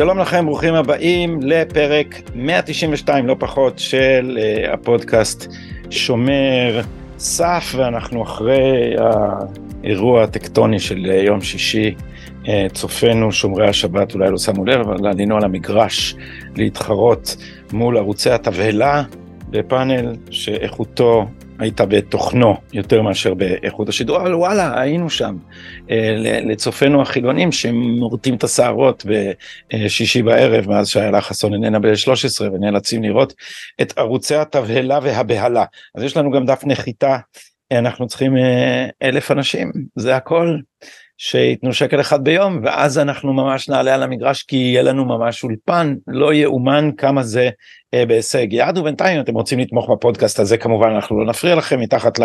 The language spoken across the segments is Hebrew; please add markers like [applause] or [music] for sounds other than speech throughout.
שלום לכם, ברוכים הבאים לפרק 192 לא פחות של uh, הפודקאסט שומר סף, ואנחנו אחרי האירוע הטקטוני של uh, יום שישי. uh, צופינו שומרי השבת אולי לא שמו לב, אבל עלינו על המגרש להתחרות מול ערוצי התבהלה בפאנל שאיכותו הייתה בתוכנו יותר מאשר באיכות השידור, אבל וואלה, היינו שם. אה, לצופינו החילונים שמורטים את השערות בשישי בערב, מאז שאיילה חסון איננה ב-13, ונאלצים לראות את ערוצי התבהלה והבהלה. אז יש לנו גם דף נחיתה, אנחנו צריכים אה, אלף אנשים, זה הכל. שייתנו שקל אחד ביום ואז אנחנו ממש נעלה על המגרש כי יהיה לנו ממש אולפן לא יאומן כמה זה אה, בהישג יד. ובינתיים אם אתם רוצים לתמוך בפודקאסט הזה כמובן אנחנו לא נפריע לכם. מתחת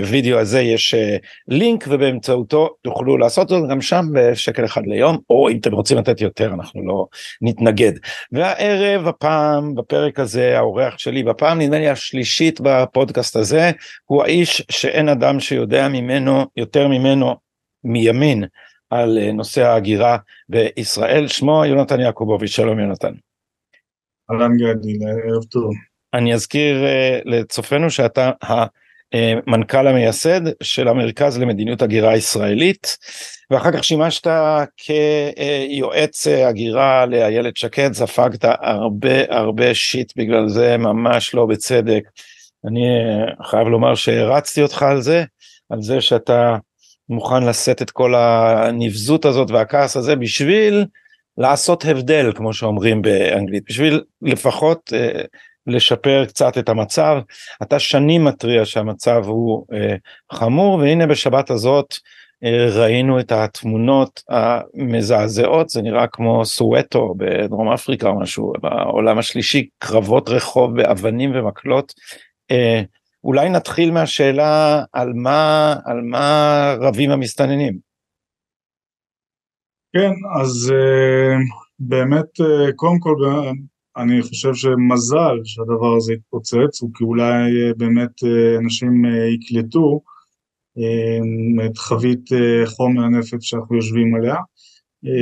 לוידאו הזה יש אה, לינק ובאמצעותו תוכלו לעשות זאת. גם שם בשקל אחד ליום או אם אתם רוצים לתת יותר אנחנו לא נתנגד. והערב הפעם בפרק הזה האורח שלי בפעם נדמה לי השלישית בפודקאסט הזה הוא האיש שאין אדם שיודע ממנו יותר ממנו מימין על אה, נושא ההגירה בישראל שמו יונתן יעקובוביץ' שלום יונתן. אהלן גדי ערב טוב. אני אזכיר uh, לצופינו שאתה המנכ"ל המייסד של המרכז למדיניות הגירה ישראלית ואחר כך שימשת כיועץ הגירה לאיילת שקד ספגת הרבה הרבה שיט בגלל זה ממש לא בצדק. אני אה, חייב לומר שהרצתי אותך על זה על זה שאתה מוכן לשאת את כל הנבזות הזאת והכעס הזה בשביל לעשות הבדל כמו שאומרים באנגלית. בשביל לפחות אה, לשפר קצת את המצב. אתה שנים מתריע שהמצב הוא אה, חמור והנה בשבת הזאת אה, ראינו את התמונות המזעזעות. זה נראה כמו סואטו בדרום אפריקה או משהו בעולם השלישי קרבות רחוב באבנים ומקלות. אולי נתחיל מהשאלה על מה, על מה רבים המסתננים. כן, אז uh, באמת, uh, קודם כל, אני חושב שמזל שהדבר הזה יתפוצץ, הוא כי אולי באמת אנשים יקלטו את חבית חומר הנפץ שאנחנו יושבים עליה,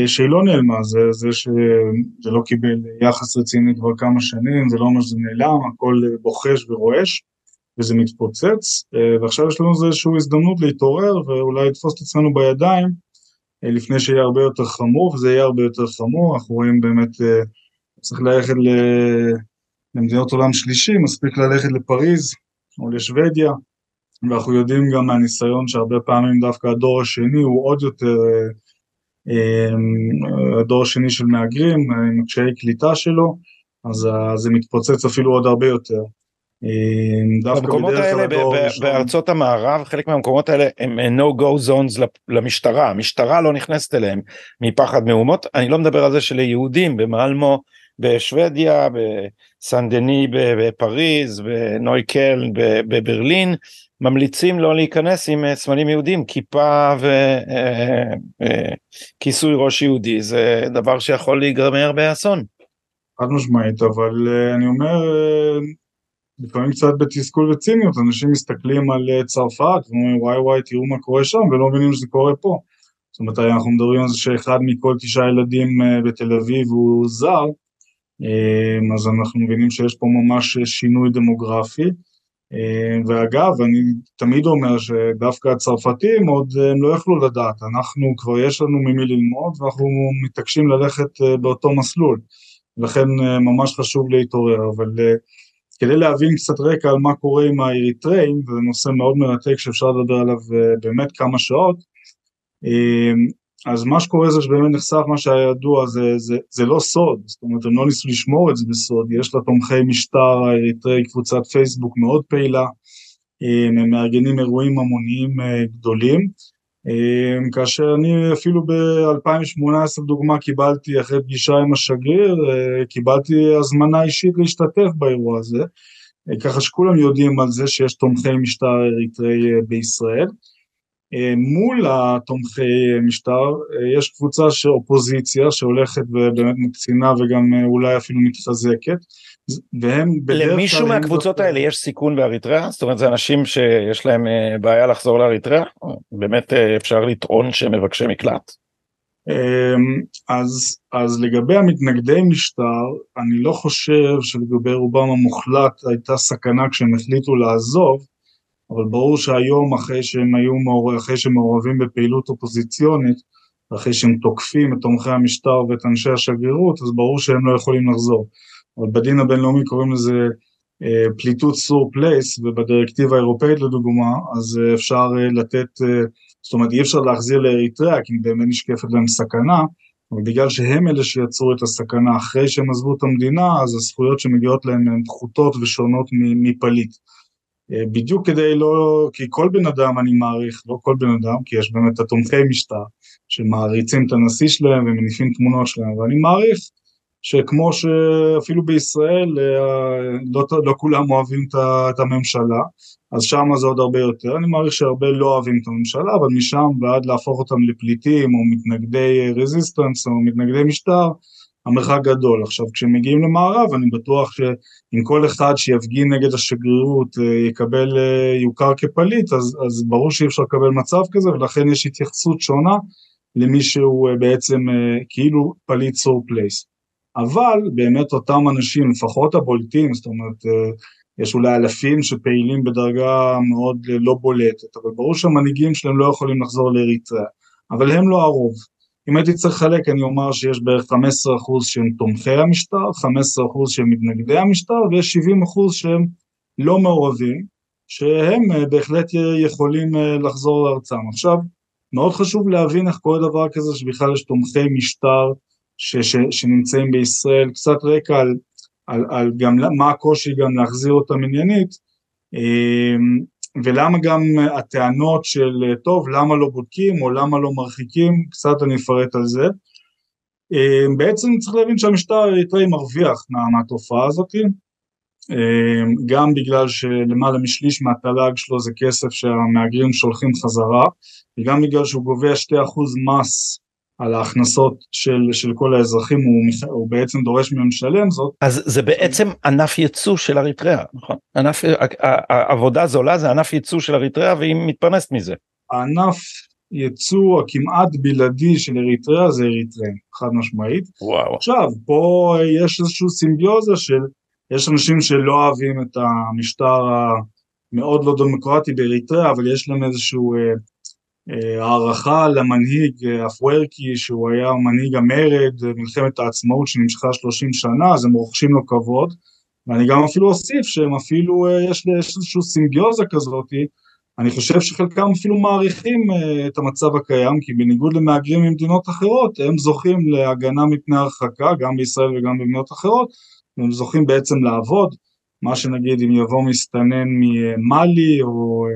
שהיא לא נעלמה, זה, זה שזה לא קיבל יחס רציני כבר כמה שנים, זה לא אומר שזה נעלם, הכל בוחש ורועש. וזה מתפוצץ, אה, ועכשיו יש לנו איזושהי הזדמנות להתעורר ואולי לתפוס את עצמנו בידיים אה, לפני שיהיה הרבה יותר חמור, וזה יהיה הרבה יותר חמור, אנחנו רואים באמת, אה, צריך ללכת למדינות עולם שלישי, מספיק ללכת לפריז או לשוודיה, ואנחנו יודעים גם מהניסיון שהרבה פעמים דווקא הדור השני הוא עוד יותר, הדור השני של מהגרים, עם קשיי קליטה שלו, אז זה מתפוצץ אפילו עוד הרבה יותר. במקומות האלה בארצות המערב חלק מהמקומות האלה הם no go zones למשטרה. המשטרה לא נכנסת אליהם מפחד מהומות. אני לא מדבר על זה שליהודים במלמו בשוודיה בסן דני בפריז בנויקל בברלין ממליצים לא להיכנס עם אה, סמלים יהודים. כיפה וכיסוי אה, אה, ראש יהודי זה דבר שיכול להיגמר באסון. חד משמעית אבל אני אומר לפעמים קצת בתסכול וציניות, אנשים מסתכלים על אה, צרפת ואומרים וואי וואי תראו מה קורה שם ולא מבינים שזה קורה פה. זאת אומרת אנחנו מדברים על זה שאחד מכל תשעה ילדים אה, בתל אביב הוא זר, אה, אז אנחנו מבינים שיש פה ממש שינוי דמוגרפי. ואגב, אני תמיד אומר שדווקא הצרפתים עוד הם לא יכלו לדעת, אנחנו כבר יש לנו ממי ללמוד ואנחנו מתעקשים ללכת באותו מסלול, לכן ממש חשוב להתעורר, אבל כדי להבין קצת רקע על מה קורה עם האריתראים, וזה נושא מאוד מרתק שאפשר לדבר עליו אה, באמת כמה שעות, אה, אז מה שקורה זה שבאמת נחשף מה שהיה ידוע, זה, זה, זה לא סוד, זאת אומרת הם לא ניסו לשמור את זה בסוד, יש לתומכי משטר האריתראי קבוצת פייסבוק מאוד פעילה, אה, הם מארגנים אירועים המוניים גדולים, כאשר אני אפילו ב-2018 דוגמה קיבלתי אחרי פגישה עם השגריר, אה, קיבלתי הזמנה אישית להשתתף באירוע הזה, אה, ככה שכולם יודעים על זה שיש תומכי משטר אריתראי אה, בישראל. מול התומכי משטר יש קבוצה של אופוזיציה שהולכת ובאמת מקצינה וגם אולי אפילו מתחזקת. והם בדרך כלל... למישהו מהקבוצות האלה יש סיכון באריתריאה? זאת אומרת זה אנשים שיש להם אה, בעיה לחזור לאריתריאה? באמת אה, אפשר לטעון שהם מבקשי מקלט? אמ, אז, אז לגבי המתנגדי משטר, אני לא חושב שלגבי רובם המוחלט הייתה סכנה כשהם החליטו לעזוב, אבל ברור שהיום אחרי שהם היו מעורבים, אחרי שהם מעורבים בפעילות אופוזיציונית, אחרי שהם תוקפים את תומכי המשטר ואת אנשי השגרירות, אז ברור שהם לא יכולים לחזור. אבל בדין הבינלאומי קוראים לזה אה, פליטות sur place, ובדירקטיבה האירופאית לדוגמה, אז אה, אפשר אה, לתת, זאת אומרת אי אפשר להחזיר לאריתריאה, כי באמת נשקפת להם סכנה, אבל בגלל שהם אלה שיצרו את הסכנה אחרי שהם עזבו את המדינה, אז הזכויות שמגיעות להם הן פחותות ושונות מפליט. בדיוק כדי לא, כי כל בן אדם אני מעריך, לא כל בן אדם, כי יש באמת את התומכי משטר שמעריצים את הנשיא שלהם ומניפים תמונות שלהם, ואני מעריך שכמו שאפילו בישראל אה, לא, לא כולם אוהבים את הממשלה, אז שם זה עוד הרבה יותר, אני מעריך שהרבה לא אוהבים את הממשלה, אבל משם ועד להפוך אותם לפליטים או מתנגדי רזיסטנס או מתנגדי משטר, המרחק גדול. עכשיו כשמגיעים למערב אני בטוח שאם כל אחד שיפגין נגד השגרירות אה, יקבל, אה, יוכר כפליט, אז, אז ברור שאי אפשר לקבל מצב כזה ולכן יש התייחסות שונה למי שהוא בעצם כאילו פליט sur place. אבל באמת אותם אנשים, לפחות הבולטים, זאת אומרת, אה, יש אולי אלפים שפעילים בדרגה מאוד אה, לא בולטת, אבל ברור שהמנהיגים שלהם לא יכולים לחזור לאריתריאה, אבל הם לא הרוב. אם הייתי צריך לחלק אני אומר שיש בערך 15% שהם תומכי המשטר, 15% שהם מתנגדי המשטר ויש 70% שהם לא מעורבים, שהם אה, בהחלט יכולים לחזור לארצם. עכשיו, מאוד חשוב להבין איך קורה דבר כזה שבכלל יש תומכי משטר ש, ש, שנמצאים בישראל, קצת רקע על, על, על גם מה הקושי גם להחזיר אותם עניינית, אמ, ולמה גם הטענות של טוב למה לא בודקים? או למה לא מרחיקים, קצת אני אפרט על זה. אמ, בעצם צריך להבין שהמשטר האריתראי מרוויח מה, מהתופעה הזאת, אמ, גם בגלל שלמעלה משליש מהתל"ג שלו זה כסף שהמהגרים שולחים חזרה, וגם בגלל שהוא גובה 2% מס על ההכנסות של, של כל האזרחים, הוא, הוא בעצם דורש מהם לשלם זאת. אז זה בעצם ענף ייצוא של אריתריאה, נכון? ענף, העבודה זולה זה ענף ייצוא של אריתריאה והיא מתפרנסת מזה. הענף ייצוא הכמעט בלעדי של אריתריאה זה אריתריאים, חד משמעית. וואו. עכשיו, פה יש איזושהי סימביוזה של, יש אנשים שלא אוהבים את המשטר המאוד לא דמוקרטי באריתריאה, אבל יש להם איזשהו... אה, אה, הערכה למנהיג אה, אפוורקי שהוא היה מנהיג המרד, אה, מלחמת העצמאות שנמשכה 30 שנה, אז הם רוכשים לו כבוד, ואני גם אפילו אוסיף שהם אפילו, יש, יש איזושהי סימביוזה כזאתי, אני חושב שחלקם אפילו מעריכים את המצב הקיים, כי בניגוד למהגרים ממדינות אחרות, הם זוכים להגנה מפני הרחקה, גם בישראל וגם במדינות אחרות, והם זוכים בעצם לעבוד, מה שנגיד אם יבוא מסתנן ממאלי או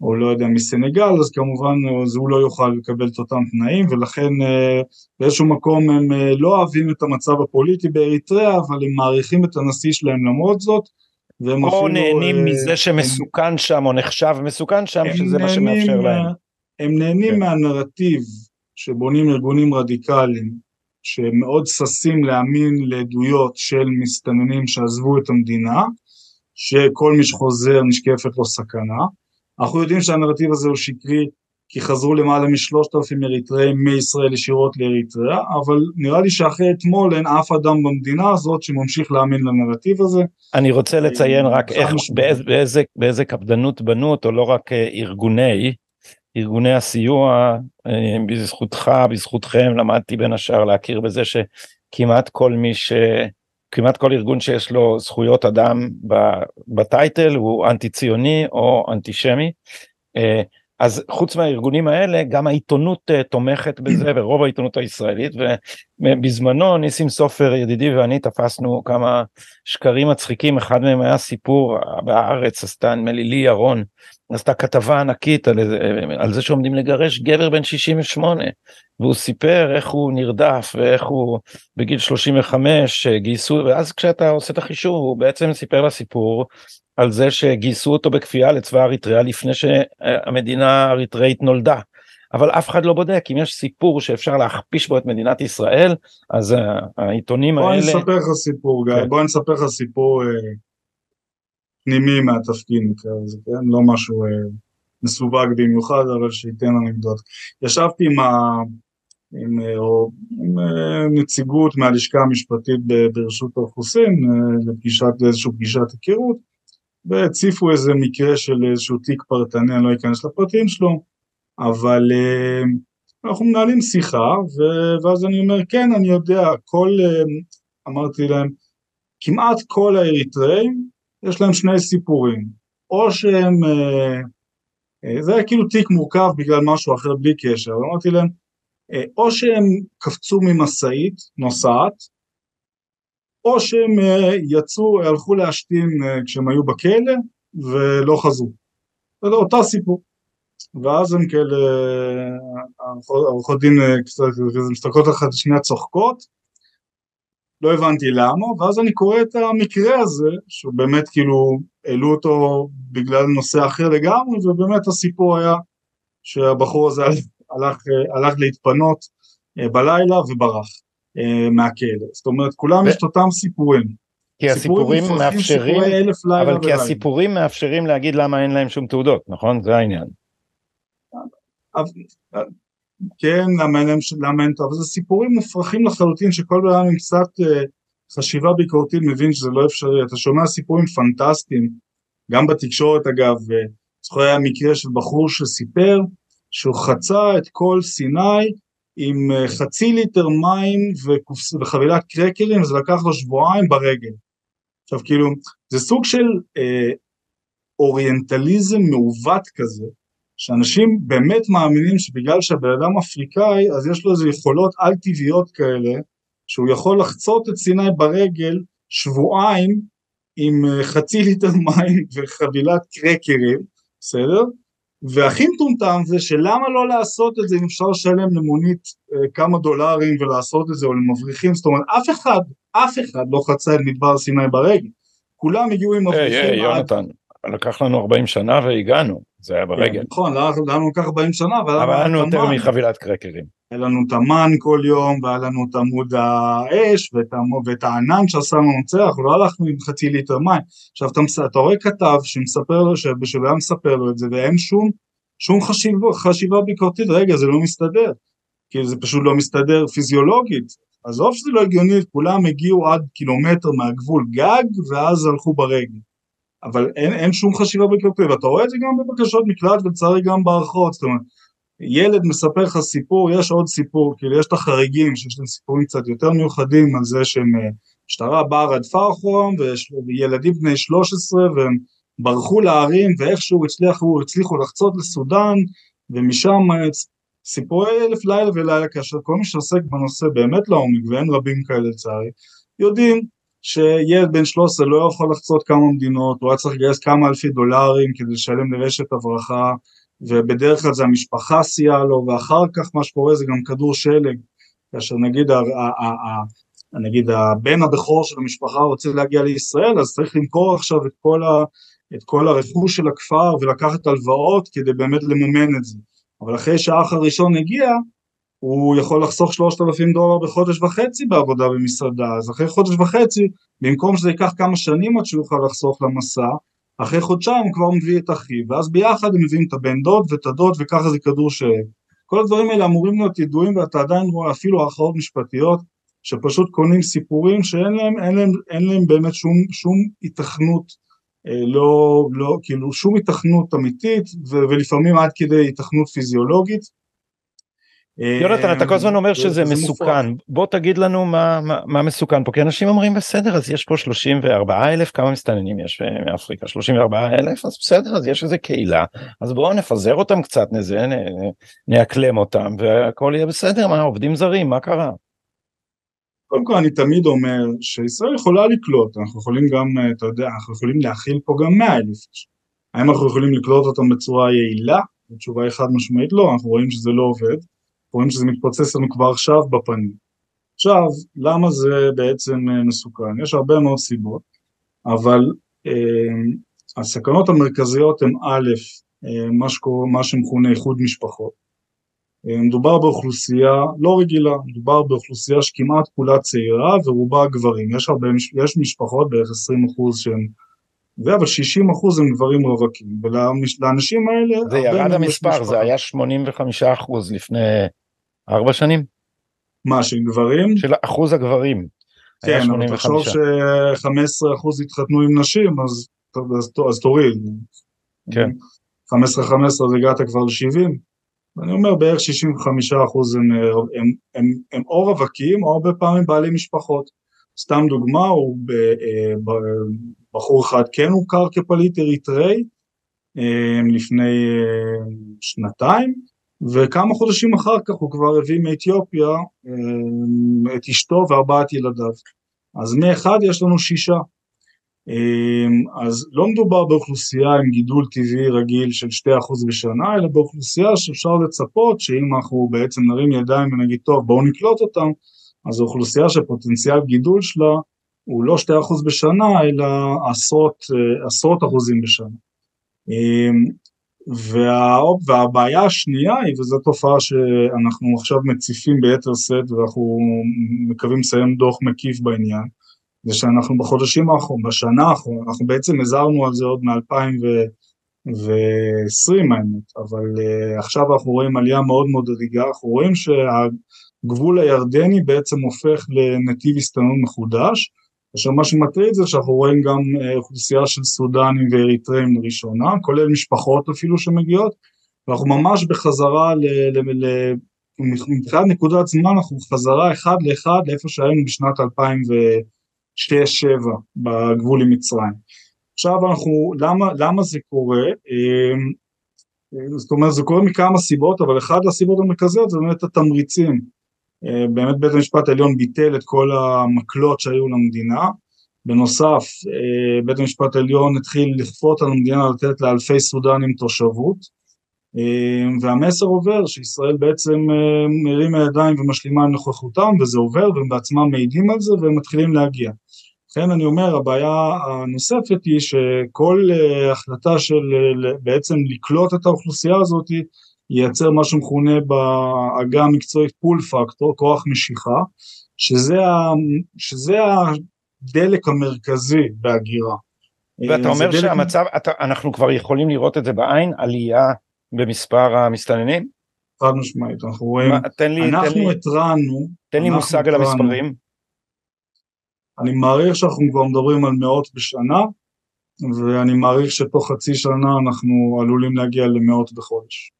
או לא יודע מסנגל, אז כמובן אז הוא לא יוכל לקבל את אותם תנאים, ולכן אה, באיזשהו מקום הם אה, לא אוהבים את המצב הפוליטי באריתריאה, אבל הם מעריכים את הנשיא שלהם למרות זאת. והם או אפילו, נהנים אה, מזה שמסוכן הם, שם, או נחשב מסוכן שם, שזה מה שמאפשר להם. הם נהנים כן. מהנרטיב שבונים ארגונים רדיקליים, שמאוד ששים להאמין לעדויות של מסתננים שעזבו את המדינה, שכל מי שחוזר נשקפת לו סכנה. אנחנו יודעים שהנרטיב הזה הוא שקרי כי חזרו למעלה משלושת אלפים אריתראים מישראל ישירות לאריתריאה, אבל נראה לי שאחרי אתמול אין אף אדם במדינה הזאת שממשיך להאמין לנרטיב הזה. אני רוצה לציין רק איך, באיזה, באיזה, באיזה קפדנות בנו אותו, לא רק אה, ארגוני, ארגוני הסיוע, אה, בזכותך, בזכותכם, למדתי בין השאר להכיר בזה שכמעט כל מי ש... כמעט כל ארגון שיש לו זכויות אדם בטייטל הוא אנטי ציוני או אנטישמי. אה, אז חוץ מהארגונים האלה גם העיתונות אה, תומכת בזה [clears throat] ורוב העיתונות הישראלית ובזמנו ניסים סופר ידידי ואני תפסנו כמה שקרים מצחיקים אחד מהם היה סיפור בארץ עשתה נדמה לי לי ירון עשתה כתבה ענקית על, על זה שעומדים לגרש גבר בן 68 והוא סיפר איך הוא נרדף ואיך הוא בגיל 35 גייסו ואז כשאתה עושה את החישוב הוא בעצם סיפר לסיפור על זה שגייסו אותו בכפייה לצבא אריתריאה לפני שהמדינה האריתראית נולדה. אבל אף אחד לא בודק אם יש סיפור שאפשר להכפיש בו את מדינת ישראל אז העיתונים בוא האלה. בוא אני אספר לך סיפור גיא, כן. בוא אני אספר לך סיפור אה, פנימי מהתפקיד נקרא לזה, כן? לא משהו אה, מסווג במיוחד אבל שייתן אנקדוט. ישבתי עם, ה, עם, או, עם נציגות מהלשכה המשפטית ברשות האוכלוסין לפגישת, לאיזושהי פגישת היכרות והציפו איזה מקרה של איזשהו תיק פרטני, אני לא אכנס לפרטים שלו, אבל אנחנו מנהלים שיחה, ואז אני אומר, כן, אני יודע, כל, אמרתי להם, כמעט כל האריתראים, יש להם שני סיפורים, או שהם, זה היה כאילו תיק מורכב בגלל משהו אחר בלי קשר, אמרתי להם, או שהם קפצו ממשאית נוסעת, או שהם יצאו, הלכו להשתין כשהם היו בכלא ולא חזרו. זה אותו סיפור. ואז הם כאלה, עורכות דין קצת מסתכלות אחת שנייה צוחקות, לא הבנתי למה, ואז אני קורא את המקרה הזה, שהוא באמת כאילו העלו אותו בגלל נושא אחר לגמרי, ובאמת הסיפור היה שהבחור הזה הלך, הלך להתפנות בלילה וברח מהכלא. זאת אומרת, כולם ו... יש את אותם סיפורים. כי הסיפורים מאפשרים, אבל כי הסיפורים מאפשרים להגיד למה אין להם שום תעודות, נכון? זה העניין. כן, למה אין להם, למה אין, אבל זה סיפורים מופרכים לחלוטין שכל בן אדם עם קצת אה, חשיבה ביקורתית מבין שזה לא אפשרי, אתה שומע סיפורים פנטסטיים, גם בתקשורת אגב, זוכר היה מקרה של בחור שסיפר שהוא חצה את כל סיני עם אה, חצי ליטר מים וחבילת קרקרים, זה לקח לו שבועיים ברגל. עכשיו כאילו, זה סוג של אה, אוריינטליזם מעוות כזה, שאנשים באמת מאמינים שבגלל שהבן אדם אפריקאי אז יש לו איזה יכולות על טבעיות כאלה שהוא יכול לחצות את סיני ברגל שבועיים עם אה, חצי ליטר מים וחבילת קרקרים, בסדר? והכי מטומטם זה שלמה לא לעשות את זה אם אפשר לשלם למונית אה, כמה דולרים ולעשות את זה או למבריחים, זאת אומרת אף אחד, אף אחד לא חצה את מדבר סיני ברגל, כולם הגיעו עם מבריחים. היי, היי, יונתן, לקח לנו 40 שנה והגענו. זה היה ברגל. נכון, לנו לקח 40 שנה, אבל היה לנו יותר מחבילת קרקרים. היה לנו את המן כל יום, והיה לנו את עמוד האש, ואת הענן שעשה לנו מנצח, לא הלכנו עם חצי ליטר מים. עכשיו אתה רואה כתב שמספר לו, שבשביל מספר לו את זה, ואין שום, שום חשיבה, חשיבה ביקורתית, רגע זה לא מסתדר, כי זה פשוט לא מסתדר פיזיולוגית. עזוב שזה לא הגיוני, כולם הגיעו עד קילומטר מהגבול גג, ואז הלכו ברגל. אבל אין, אין שום חשיבה בקלפי, ואתה רואה את זה גם בבקשות מקלט ולצערי גם בהערכות, זאת אומרת, ילד מספר לך סיפור, יש עוד סיפור, כאילו יש את החריגים שיש להם סיפורים קצת יותר מיוחדים על זה שהם, אה, משטרה באה רדפה אחרון, וילדים בני 13 והם ברחו להרים ואיכשהו הצליחו, הצליחו לחצות לסודאן, ומשם אה, סיפורי אלף לילה ולילה, כאשר כל מי שעוסק בנושא באמת לעומק, ואין רבים כאלה לצערי, יודעים שילד בן 13 לא יכול לחצות כמה מדינות, הוא היה צריך לגייס כמה אלפי דולרים כדי לשלם לרשת הברחה, ובדרך כלל זה המשפחה סייעה לו, ואחר כך מה שקורה זה גם כדור שלג, כאשר נגיד, ה, ה, ה, נגיד הבן הבכור של המשפחה רוצה להגיע לישראל, אז צריך למכור עכשיו את כל, ה, את כל הרכוש של הכפר ולקחת הלוואות כדי באמת לממן את זה. אבל אחרי שהאח הראשון הגיע, הוא יכול לחסוך 3,000 דולר בחודש וחצי בעבודה במסעדה, אז אחרי חודש וחצי, במקום שזה ייקח כמה שנים עד שהוא יוכל לחסוך למסע, אחרי חודשיים הוא כבר מביא את אחיו, ואז ביחד הם מביאים את הבן דוד ואת הדוד וככה זה כדור שלג. כל הדברים האלה אמורים להיות ידועים ואתה עדיין רואה אפילו הכרעות משפטיות שפשוט קונים סיפורים שאין להם, אין להם, אין להם באמת שום, שום התכנות, אה, לא, לא, כאילו שום התכנות אמיתית ולפעמים עד כדי התכנות פיזיולוגית יונתן אתה כל הזמן אומר שזה מסוכן. בוא תגיד לנו מה, מה, מה מסוכן פה כי אנשים אומרים בסדר אז יש פה 34 אלף כמה מסתננים יש מאפריקה? 34 אלף? אז בסדר אז יש איזה קהילה. אז בואו נפזר אותם קצת נזה נאקלם אותם והכל יהיה בסדר מה עובדים זרים מה קרה. קודם כל אני תמיד אומר שישראל יכולה לקלוט אנחנו יכולים גם אתה יודע אנחנו יכולים להכיל פה גם 100 אלף האם אנחנו יכולים לקלוט אותם בצורה יעילה? התשובה היא חד משמעית לא אנחנו רואים שזה לא עובד רואים שזה מתפוצץ לנו כבר עכשיו בפנים. עכשיו, למה זה בעצם אה, מסוכן? יש הרבה מאוד סיבות, אבל אה, הסכנות המרכזיות הן א', אה, מה, שקורה, מה שמכונה איחוד משפחות. אה, מדובר באוכלוסייה לא רגילה, מדובר באוכלוסייה שכמעט כולה צעירה ורובה גברים, יש, הרבה, יש משפחות, בערך 20 אחוז שהן זה אבל 60 אחוז הם גברים רווקים ולאנשים האלה זה ירד המספר זה היה 85 אחוז לפני ארבע שנים? מה, של גברים? של אחוז הגברים. כן, אבל תחשוב ש-15% התחתנו עם נשים, אז, אז, אז תוריד. כן. 15-15 אז הגעת כבר ל-70. אני אומר בערך 65 אחוז הם, הם, הם, הם, הם או רווקים או הרבה פעמים בעלי משפחות. סתם דוגמה, הוא ב, אה, ב, בחור אחד כן הוכר כפליט אריתראי אה, לפני אה, שנתיים, וכמה חודשים אחר כך הוא כבר הביא מאתיופיה את אשתו וארבעת ילדיו. אז מאחד יש לנו שישה. אז לא מדובר באוכלוסייה עם גידול טבעי רגיל של 2% בשנה, אלא באוכלוסייה שאפשר לצפות שאם אנחנו בעצם נרים ידיים ונגיד טוב בואו נקלוט אותם, אז אוכלוסייה שפוטנציאל גידול שלה הוא לא 2% בשנה אלא עשרות, עשרות אחוזים בשנה. וה, והבעיה השנייה היא, וזו תופעה שאנחנו עכשיו מציפים ביתר שאת ואנחנו מקווים לסיים דוח מקיף בעניין, זה שאנחנו בחודשים האחרונים, בשנה האחרונה, אנחנו בעצם הזהרנו על זה עוד מ-2020 האמת, אבל uh, עכשיו אנחנו רואים עלייה מאוד מאוד רגיגה, אנחנו רואים שהגבול הירדני בעצם הופך לנתיב הסתננות מחודש, עכשיו מה שמטריד זה שאנחנו רואים גם uh, אוכלוסייה של סודנים ואריתראים לראשונה, כולל משפחות אפילו שמגיעות, ואנחנו ממש בחזרה מבחינת נקודת זמן אנחנו חזרה אחד לאחד לאיפה שהיינו בשנת 2000 ו... שש שבע בגבול עם מצרים. עכשיו אנחנו, למה, למה זה קורה? אמ, זאת אומרת זה קורה מכמה סיבות אבל אחת הסיבות המרכזיות זה באמת התמריצים. אה, באמת בית המשפט העליון ביטל את כל המקלות שהיו למדינה. בנוסף אה, בית המשפט העליון התחיל לכפות על המדינה לתת לאלפי סודנים תושבות. אמ, והמסר עובר שישראל בעצם אה, מרימה ידיים ומשלימה עם נוכחותם וזה עובר והם בעצמם מעידים על זה והם מתחילים להגיע. לכן אני אומר הבעיה הנוספת היא שכל אה, החלטה של אה, בעצם לקלוט את האוכלוסייה הזאת ייצר מה שמכונה בעגה המקצועית פול פקטור, כוח משיכה, שזה, ה, שזה הדלק המרכזי בהגירה. ואתה אומר דלק... שהמצב, אתה, אנחנו כבר יכולים לראות את זה בעין, עלייה במספר המסתננים? חד משמעית, אנחנו רואים, מה, תן לי, אנחנו תן לי, התרענו, תן לי מושג על המספרים. אני מעריך שאנחנו כבר מדברים על מאות בשנה, ואני מעריך שתוך חצי שנה אנחנו עלולים להגיע למאות בחודש,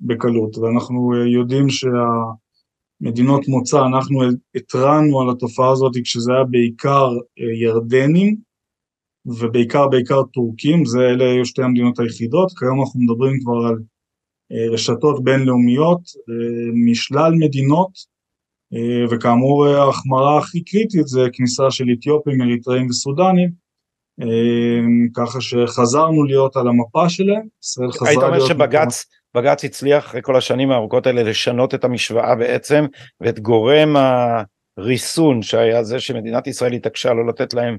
בקלות, ואנחנו יודעים שהמדינות מוצא, אנחנו התרענו על התופעה הזאת כשזה היה בעיקר ירדנים, ובעיקר בעיקר טורקים, זה אלה היו שתי המדינות היחידות, כיום אנחנו מדברים כבר על אה, רשתות בינלאומיות אה, משלל מדינות, אה, וכאמור ההחמרה הכי קריטית זה כניסה של אתיופים, אריתראים וסודנים, ככה שחזרנו להיות על המפה שלהם, ישראל חזרה להיות... היית אומר שבג"ץ בג"ץ הצליח אחרי כל השנים הארוכות האלה לשנות את המשוואה בעצם, ואת גורם הריסון שהיה זה שמדינת ישראל התעקשה לא לתת להם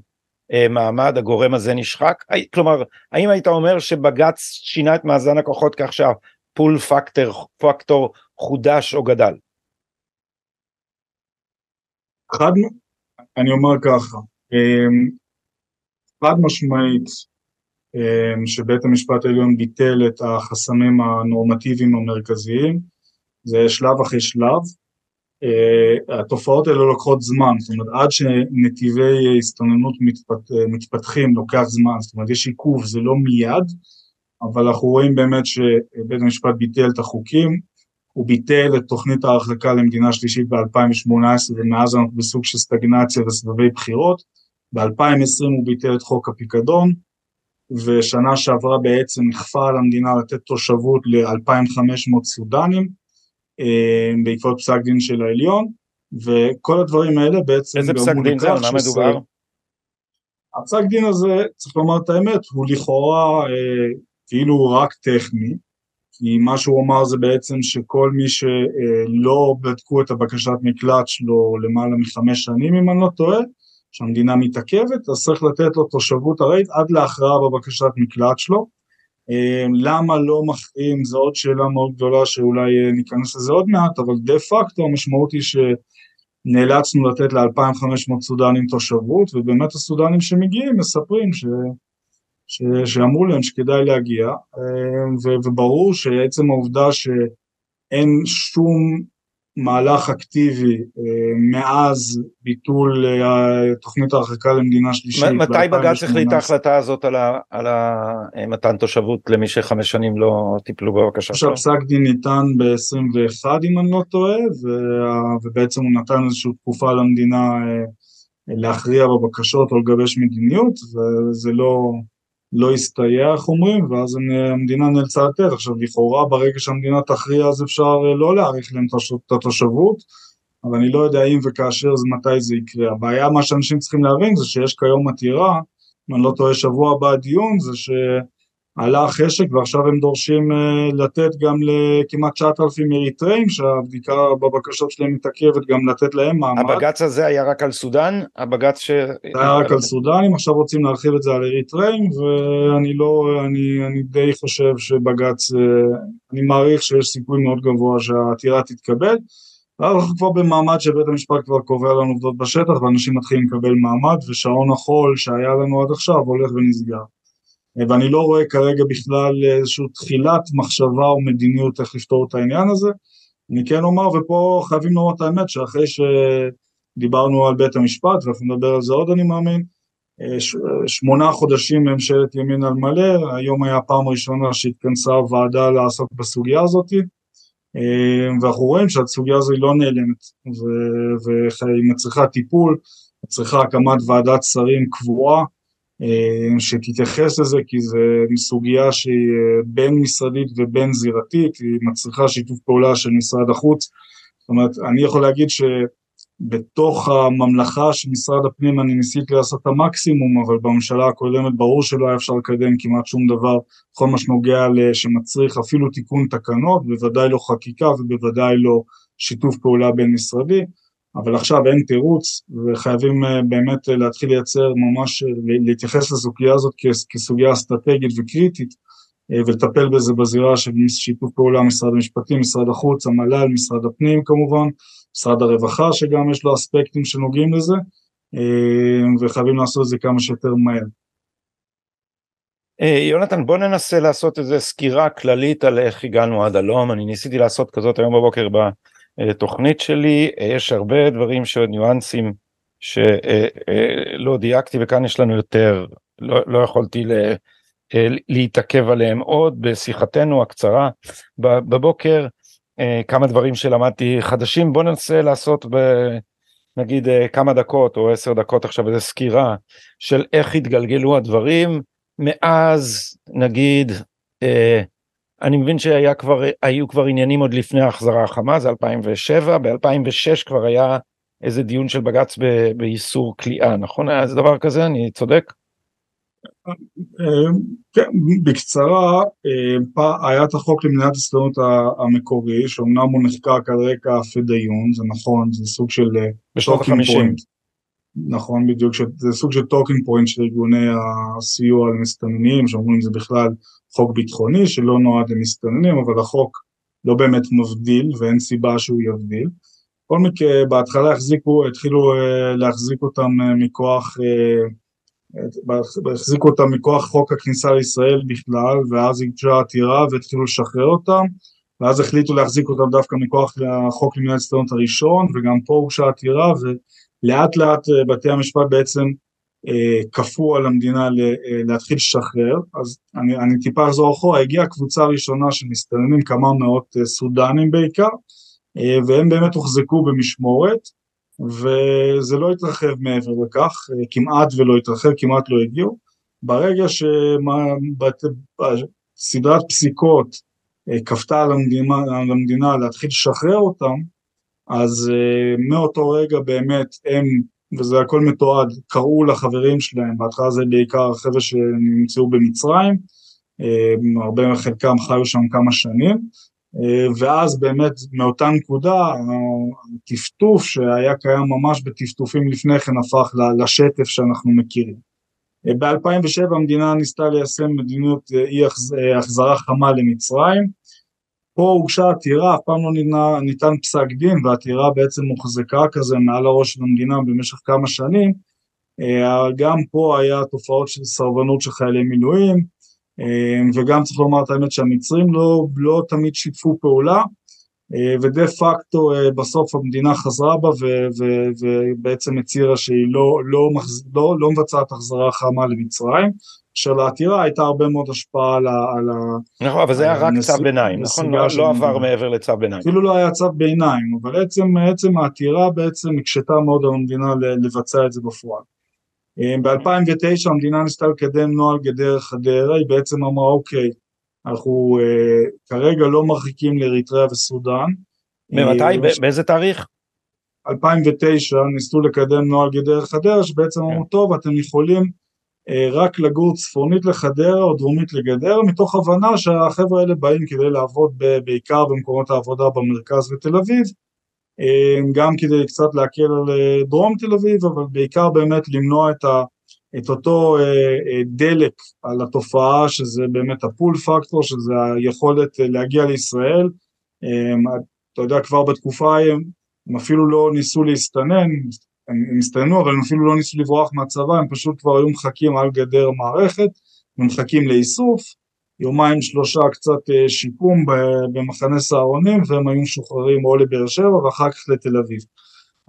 אה, מעמד הגורם הזה נשחק? כלומר, האם היית אומר שבג"ץ שינה את מאזן הכוחות כך שהפול פקטור, פקטור חודש או גדל? חד, אני אומר ככה, אמ, חד משמעית אמ, שבית המשפט העליון ביטל את החסמים הנורמטיביים המרכזיים, זה שלב אחרי שלב, Uh, התופעות האלה לוקחות זמן, זאת אומרת עד שנתיבי הסתננות מתפת, מתפתחים לוקח זמן, זאת אומרת יש עיכוב, זה לא מיד, אבל אנחנו רואים באמת שבית המשפט ביטל את החוקים, הוא ביטל את תוכנית ההרחקה למדינה שלישית ב-2018 ומאז אנחנו בסוג של סטגנציה וסבבי בחירות, ב-2020 הוא ביטל את חוק הפיקדון, ושנה שעברה בעצם נכפה על המדינה לתת תושבות ל-2,500 סודנים, אה, בעקבות פסק דין של העליון, וכל הדברים האלה בעצם... איזה פסק דין זה? על מה מדובר? הפסק דין הזה, צריך לומר את האמת, הוא לכאורה אה, כאילו רק טכני, כי מה שהוא אמר זה בעצם שכל מי שלא בדקו את הבקשת מקלט שלו למעלה מחמש שנים, אם אני לא טועה, שהמדינה מתעכבת, אז צריך לתת לו תושבות ארעית עד להכרעה בבקשת מקלט שלו. אמ, למה לא מכריעים זו עוד שאלה מאוד גדולה שאולי אה, ניכנס לזה עוד מעט, אבל דה פקטו המשמעות היא שנאלצנו לתת ל-2500 סודנים תושבות, ובאמת הסודנים שמגיעים מספרים ש... ש... שאמרו להם שכדאי להגיע, אמ, ו... וברור שעצם העובדה שאין שום מהלך אקטיבי מאז ביטול תוכנית ההרחקה למדינה שלישית. מתי בג"ץ החליט ההחלטה הזאת על מתן תושבות למי שחמש שנים לא טיפלו בבקשה שלו? עכשיו פסק דין ניתן ב-21 אם אני לא טועה ובעצם הוא נתן איזושהי תקופה למדינה להכריע בבקשות או לגבש מדיניות וזה לא, לא הסתייע איך אומרים ואז המדינה נאלצה לתת. עכשיו לכאורה ברגע שהמדינה תכריע אז אפשר לא להאריך להם את התושבות אבל אני לא יודע אם וכאשר זה מתי זה יקרה. הבעיה מה שאנשים צריכים להבין זה שיש כיום עתירה אם אני לא טועה שבוע הבא הדיון זה ש... עלה החשק ועכשיו הם דורשים uh, לתת גם לכמעט 9,000 אריתראים שהבדיקה בבקשות שלהם מתעכבת גם לתת להם מעמד. הבג"ץ הזה היה רק על סודאן? הבג"ץ ש... זה היה רק על סודנים, עכשיו רוצים להרחיב את זה על אריתראים ואני לא, אני, אני די חושב שבג"ץ, uh, אני מעריך שיש סיכוי מאוד גבוה שהעתירה תתקבל. אנחנו כבר במעמד שבית המשפט כבר קובע לנו עובדות בשטח ואנשים מתחילים לקבל מעמד ושעון החול שהיה לנו עד עכשיו הולך ונסגר. ואני לא רואה כרגע בכלל איזושהי תחילת מחשבה או מדיניות איך לפתור את העניין הזה. אני כן אומר, ופה חייבים לומר את האמת, שאחרי שדיברנו על בית המשפט, ואנחנו נדבר על זה עוד אני מאמין, שמונה חודשים ממשלת ימין על מלא, היום היה פעם ראשונה שהתכנסה הוועדה לעסוק בסוגיה הזאת, ואנחנו רואים שהסוגיה הזו היא לא נעלמת, והיא מצריכה טיפול, מצריכה הקמת ועדת שרים קבועה, אה, שתתייחס לזה כי זה סוגיה שהיא אה, בין משרדית ובין זירתית, היא מצריכה שיתוף פעולה של משרד החוץ, זאת אומרת אני יכול להגיד שבתוך הממלכה של משרד הפנים אני ניסיתי לעשות את המקסימום אבל בממשלה הקודמת ברור שלא היה אפשר לקדם כמעט שום דבר בכל מה שנוגע שמצריך אפילו תיקון תקנות, בוודאי לא חקיקה ובוודאי לא שיתוף פעולה בין משרדי אבל עכשיו אין תירוץ וחייבים אה, באמת אה, להתחיל לייצר ממש, אה, להתייחס לסוגיה הזאת כסוגיה אסטרטגית וקריטית ולטפל בזה בזירה של שיתוף פעולה משרד המשפטים, משרד החוץ, המל"ל, משרד הפנים כמובן, משרד הרווחה שגם יש לו אספקטים שנוגעים לזה וחייבים לעשות את זה כמה שיותר מהר. יונתן בוא ננסה לעשות איזה סקירה כללית על איך הגענו עד הלום, אני ניסיתי לעשות כזאת היום בבוקר תוכנית שלי, יש הרבה דברים שעוד ניואנסים שלא דייקתי וכאן יש לנו יותר, לא, לא יכולתי לה, להתעכב עליהם עוד בשיחתנו הקצרה. בבוקר, כמה דברים שלמדתי חדשים, בוא ננסה לעשות ב... נגיד כמה דקות או עשר דקות עכשיו איזה סקירה של איך התגלגלו הדברים. מאז נגיד אני מבין שהיו כבר, כבר עניינים עוד לפני ההחזרה החמה, זה 2007, ב-2006 כבר היה איזה דיון של בג"ץ באיסור כליאה, נכון? היה איזה דבר כזה? אני צודק? כן, בקצרה, היה את החוק למניעת הסתננות המקורי, שאומנם הוא נחקק על רקע הפדאיון, זה נכון, זה סוג של... בשנות ה-50. נכון, בדיוק, זה סוג של talking point של ארגוני הסיוע למסתננים, שאומרים זה בכלל חוק ביטחוני שלא נועד למסתננים, אבל החוק לא באמת מבדיל ואין סיבה שהוא יבדיל. בכל מקרה, בהתחלה החזיקו, התחילו uh, להחזיק אותם uh, מכוח, uh, החזיקו אותם מכוח חוק הכניסה לישראל בכלל, ואז הגישה עתירה והתחילו לשחרר אותם, ואז החליטו להחזיק אותם דווקא מכוח החוק למניעת הסתנות הראשון, וגם פה הוגשה עתירה, ולאט לאט בתי המשפט בעצם אה, כפו על המדינה אה, להתחיל לשחרר, אז אני, אני טיפה אחזור אחורה, הגיעה קבוצה ראשונה של מסתננים, כמה מאות אה, סודנים בעיקר, והם באמת הוחזקו במשמורת, וזה לא התרחב מעבר לכך, כמעט ולא התרחב, כמעט לא הגיעו. ברגע שסדרת פסיקות כפתה על המדינה, על המדינה להתחיל לשחרר אותם, אז מאותו רגע באמת הם וזה הכל מתועד, קראו לחברים שלהם, בהתחלה זה בעיקר חבר'ה שנמצאו במצרים, אה, הרבה מחלקם חיו שם כמה שנים, אה, ואז באמת מאותה נקודה הטפטוף שהיה קיים ממש בטפטופים לפני כן הפך לשטף שאנחנו מכירים. אה, ב-2007 המדינה ניסתה ליישם מדיניות אי החזרה חמה למצרים, פה הוגשה עתירה, אף פעם לא ניתן, ניתן פסק דין והעתירה בעצם מוחזקה כזה מעל הראש של המדינה במשך כמה שנים, אה, גם פה היה תופעות של סרבנות של חיילי מילואים אה, וגם צריך לומר את האמת שהמצרים לא, לא תמיד שיתפו פעולה ודה פקטו בסוף המדינה חזרה בה ובעצם הצהירה שהיא לא, לא. לא, לא מבצעת החזרה חמה למצרים, שלעתירה הייתה הרבה מאוד השפעה על ה... נכון, אבל זה היה רק צו ביניים, נכון? לא, לא עבר מעבר לצו ביניים. אפילו לא היה צו ביניים, אבל עצם, עצם העתירה בעצם הקשתה מאוד על המדינה לבצע את זה בפועל. ב-2009 המדינה ניסתה לקדם נוהל גדר חדרה, היא בעצם אמרה אוקיי, אנחנו uh, כרגע לא מרחיקים לאריתריאה וסודאן. ממתי? Uh, באיזה תאריך? 2009 ניסו לקדם נוהל גדר חדרה שבעצם אמרו כן. טוב אתם יכולים רק לגור צפונית לחדרה או דרומית לגדרה מתוך הבנה שהחבר'ה האלה באים כדי לעבוד בעיקר במקומות העבודה במרכז ותל אביב uh, גם כדי קצת להקל על דרום תל אביב אבל בעיקר באמת למנוע את ה... את אותו אה, אה, דלק על התופעה שזה באמת הפול פקטור, שזה היכולת אה, להגיע לישראל, אתה יודע כבר בתקופה הם, הם אפילו לא ניסו להסתנן, הם הסתננו אבל הם אפילו לא ניסו לברוח מהצבא, הם פשוט כבר היו מחכים על גדר מערכת, הם מחכים לאיסוף, יומיים שלושה קצת שיקום במחנה סהרונים והם היו משוחררים או לבאר שבע ואחר כך לתל אביב.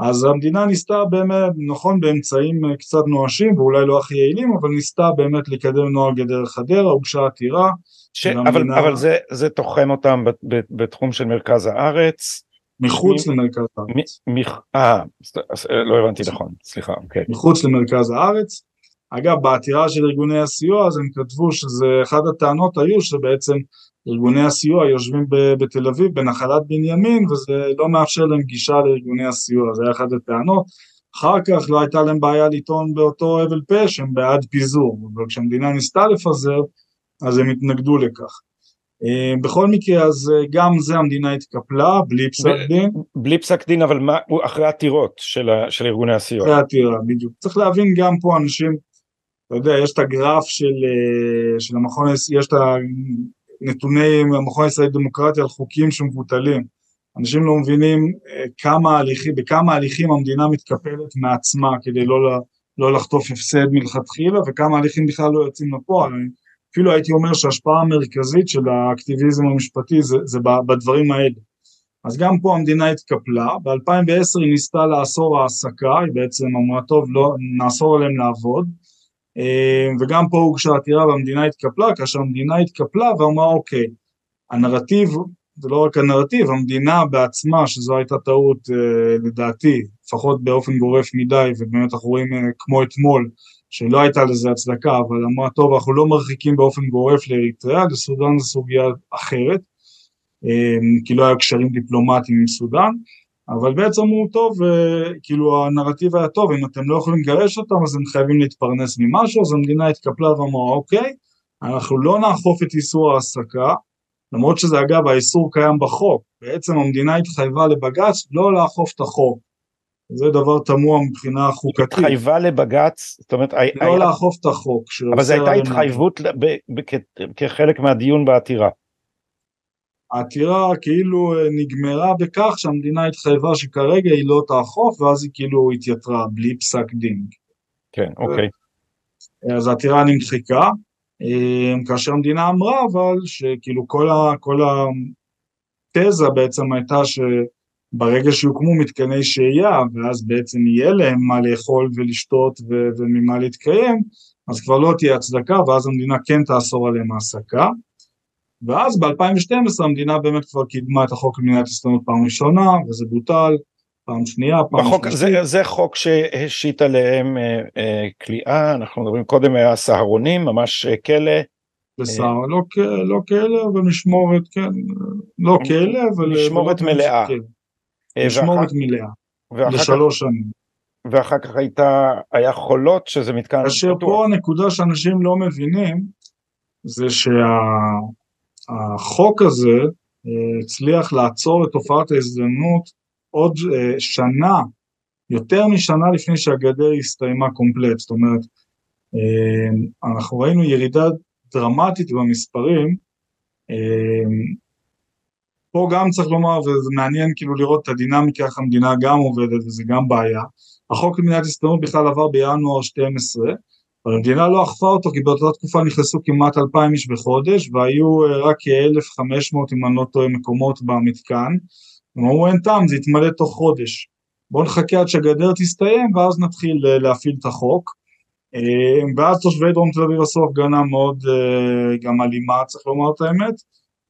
אז המדינה ניסתה באמת, נכון באמצעים אה, קצת נואשים ואולי לא הכי יעילים, אבל ניסתה באמת לקדם נוהל גדר חדרה, הוגשה עתירה. ש... אבל, אבל זה, זה תוחם אותם בתחום של מרכז הארץ. מחוץ. למרכז הארץ. מ... אה, לא הבנתי נכון, סליחה, אוקיי. מחוץ למרכז הארץ. אגב, בעתירה של ארגוני הסיוע אז הם כתבו שזה, אחת הטענות היו שבעצם ארגוני הסיוע יושבים בתל אביב בנחלת בנימין וזה לא מאפשר להם גישה לארגוני הסיוע, זה היה אחת הטענות. אחר כך לא הייתה להם בעיה לטעון באותו הבל פה שהם בעד פיזור, אבל כשהמדינה ניסתה לפזר אז הם התנגדו לכך. אה, בכל מקרה אז אה, גם זה המדינה התקפלה בלי פסק דין. בלי פסק דין אבל מה, אחרי עתירות של, של ארגוני הסיוע. אחרי עתירה בדיוק. צריך להבין גם פה אנשים, אתה יודע יש את הגרף של, אה, של המכון, יש את נתוני המכון הישראלי דמוקרטיה על חוקים שמבוטלים. אנשים לא מבינים כמה הליכים, בכמה הליכים המדינה מתקפלת מעצמה כדי לא, לא לחטוף הפסד מלכתחילה וכמה הליכים בכלל לא יוצאים לפועל. אפילו הייתי אומר שההשפעה המרכזית של האקטיביזם המשפטי זה, זה בדברים האלה. אז גם פה המדינה התקפלה, ב-2010 היא ניסתה לאסור העסקה, היא בעצם אמרה טוב לא, נאסור עליהם לעבוד, אה, וגם פה הוגשה עתירה והמדינה התקפלה, כאשר המדינה התקפלה ואמרה אוקיי, הנרטיב, זה לא רק הנרטיב, המדינה בעצמה, שזו הייתה טעות אה, לדעתי, לפחות באופן גורף מדי, ובאמת אנחנו רואים אה, כמו אתמול, שלא הייתה לזה הצדקה, אבל אמרה טוב אנחנו לא מרחיקים באופן גורף לאריתריאה, לסודאן זו סוגיה אחרת, כי לא היה קשרים דיפלומטיים עם סודאן, אבל בעצם הוא טוב, אה, כאילו הנרטיב היה טוב, אם אתם לא יכולים לגרש אותם אז הם חייבים להתפרנס ממשהו, אז המדינה התקפלה ואמרה אוקיי, אנחנו לא נאכוף את איסור ההעסקה, למרות שזה אגב האיסור קיים בחוק, בעצם המדינה התחייבה לבג"ץ לא לאכוף את החוק, זה דבר תמוה מבחינה חוקתית. התחייבה לבג"ץ, זאת אומרת, לא היה... לאכוף את החוק. אבל זו הייתה התחייבות כחלק מהדיון בעתירה. העתירה כאילו אה, נגמרה בכך שהמדינה התחייבה שכרגע היא לא תאכוף ואז היא כאילו התייתרה בלי פסק דין. כן, אוקיי. אז העתירה נמחקה, אה, כאשר המדינה אמרה אבל שכאילו כל, ה, כל התזה בעצם הייתה שברגע שיוקמו מתקני שהייה ואז בעצם יהיה להם מה לאכול ולשתות ו, וממה להתקיים, אז כבר לא תהיה הצדקה ואז המדינה כן תאסור עליהם העסקה. ואז ב-2012 המדינה באמת כבר קידמה את החוק למניעת הסתנות פעם ראשונה, וזה בוטל, פעם שנייה, פעם בחוק, שלישית. זה, זה חוק שהשית עליהם אה, אה, כליאה, אנחנו מדברים קודם היה סהרונים, ממש אה, כלא. בסדר, אה, לא, לא כלא, אבל משמורת, כן, לא כלא, אבל... אה, משמורת מלאה. כן. אה, משמורת ואחר, מלאה, לשלוש שנים. ואחר כך הייתה, היה חולות שזה מתקן... כאשר פה הנקודה שאנשים לא מבינים, זה שה... החוק הזה אה, הצליח לעצור את תופעת ההזדמנות עוד אה, שנה, יותר משנה לפני שהגדר הסתיימה קומפלט, זאת אומרת, אה, אנחנו ראינו ירידה דרמטית במספרים, פה גם צריך לומר, וזה מעניין כאילו לראות את הדינמיקה, איך המדינה גם עובדת וזה גם בעיה, החוק למדינת הסתדרות בכלל עבר בינואר 12, אבל המדינה לא אכפה אותו כי באותה תקופה נכנסו כמעט 2,000 איש בחודש והיו אה, רק כ-1,500 אם אני לא טועה מקומות במתקן. הם אמרו אין טעם זה יתמלא תוך חודש. בואו נחכה עד שהגדר תסתיים ואז נתחיל אה, להפעיל את החוק. אה, ואז תושבי דרום תל אביב עשו הפגנה מאוד גם אלימה צריך לומר את האמת.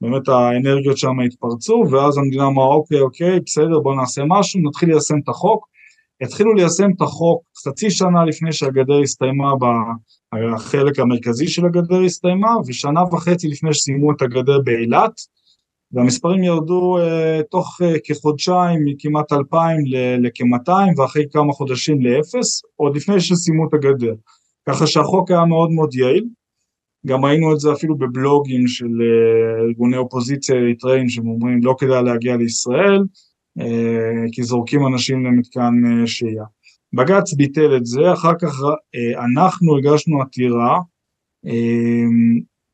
באמת האנרגיות שם התפרצו ואז המדינה אמרה אוקיי אוקיי בסדר בואו נעשה משהו נתחיל ליישם את החוק התחילו ליישם את החוק חצי שנה לפני שהגדר הסתיימה, החלק המרכזי של הגדר הסתיימה, ושנה וחצי לפני שסיימו את הגדר באילת, והמספרים ירדו uh, תוך uh, כחודשיים מכמעט 2,000 לכ-200 ואחרי כמה חודשים לאפס, עוד לפני שסיימו את הגדר. ככה שהחוק היה מאוד מאוד יעיל, גם ראינו את זה אפילו בבלוגים של uh, ארגוני אופוזיציה אריתראים שאומרים לא כדאי להגיע לישראל, אה, כי זורקים אנשים למתקן אה, שהייה. בג"ץ ביטל את זה, אחר כך אה, אנחנו הגשנו עתירה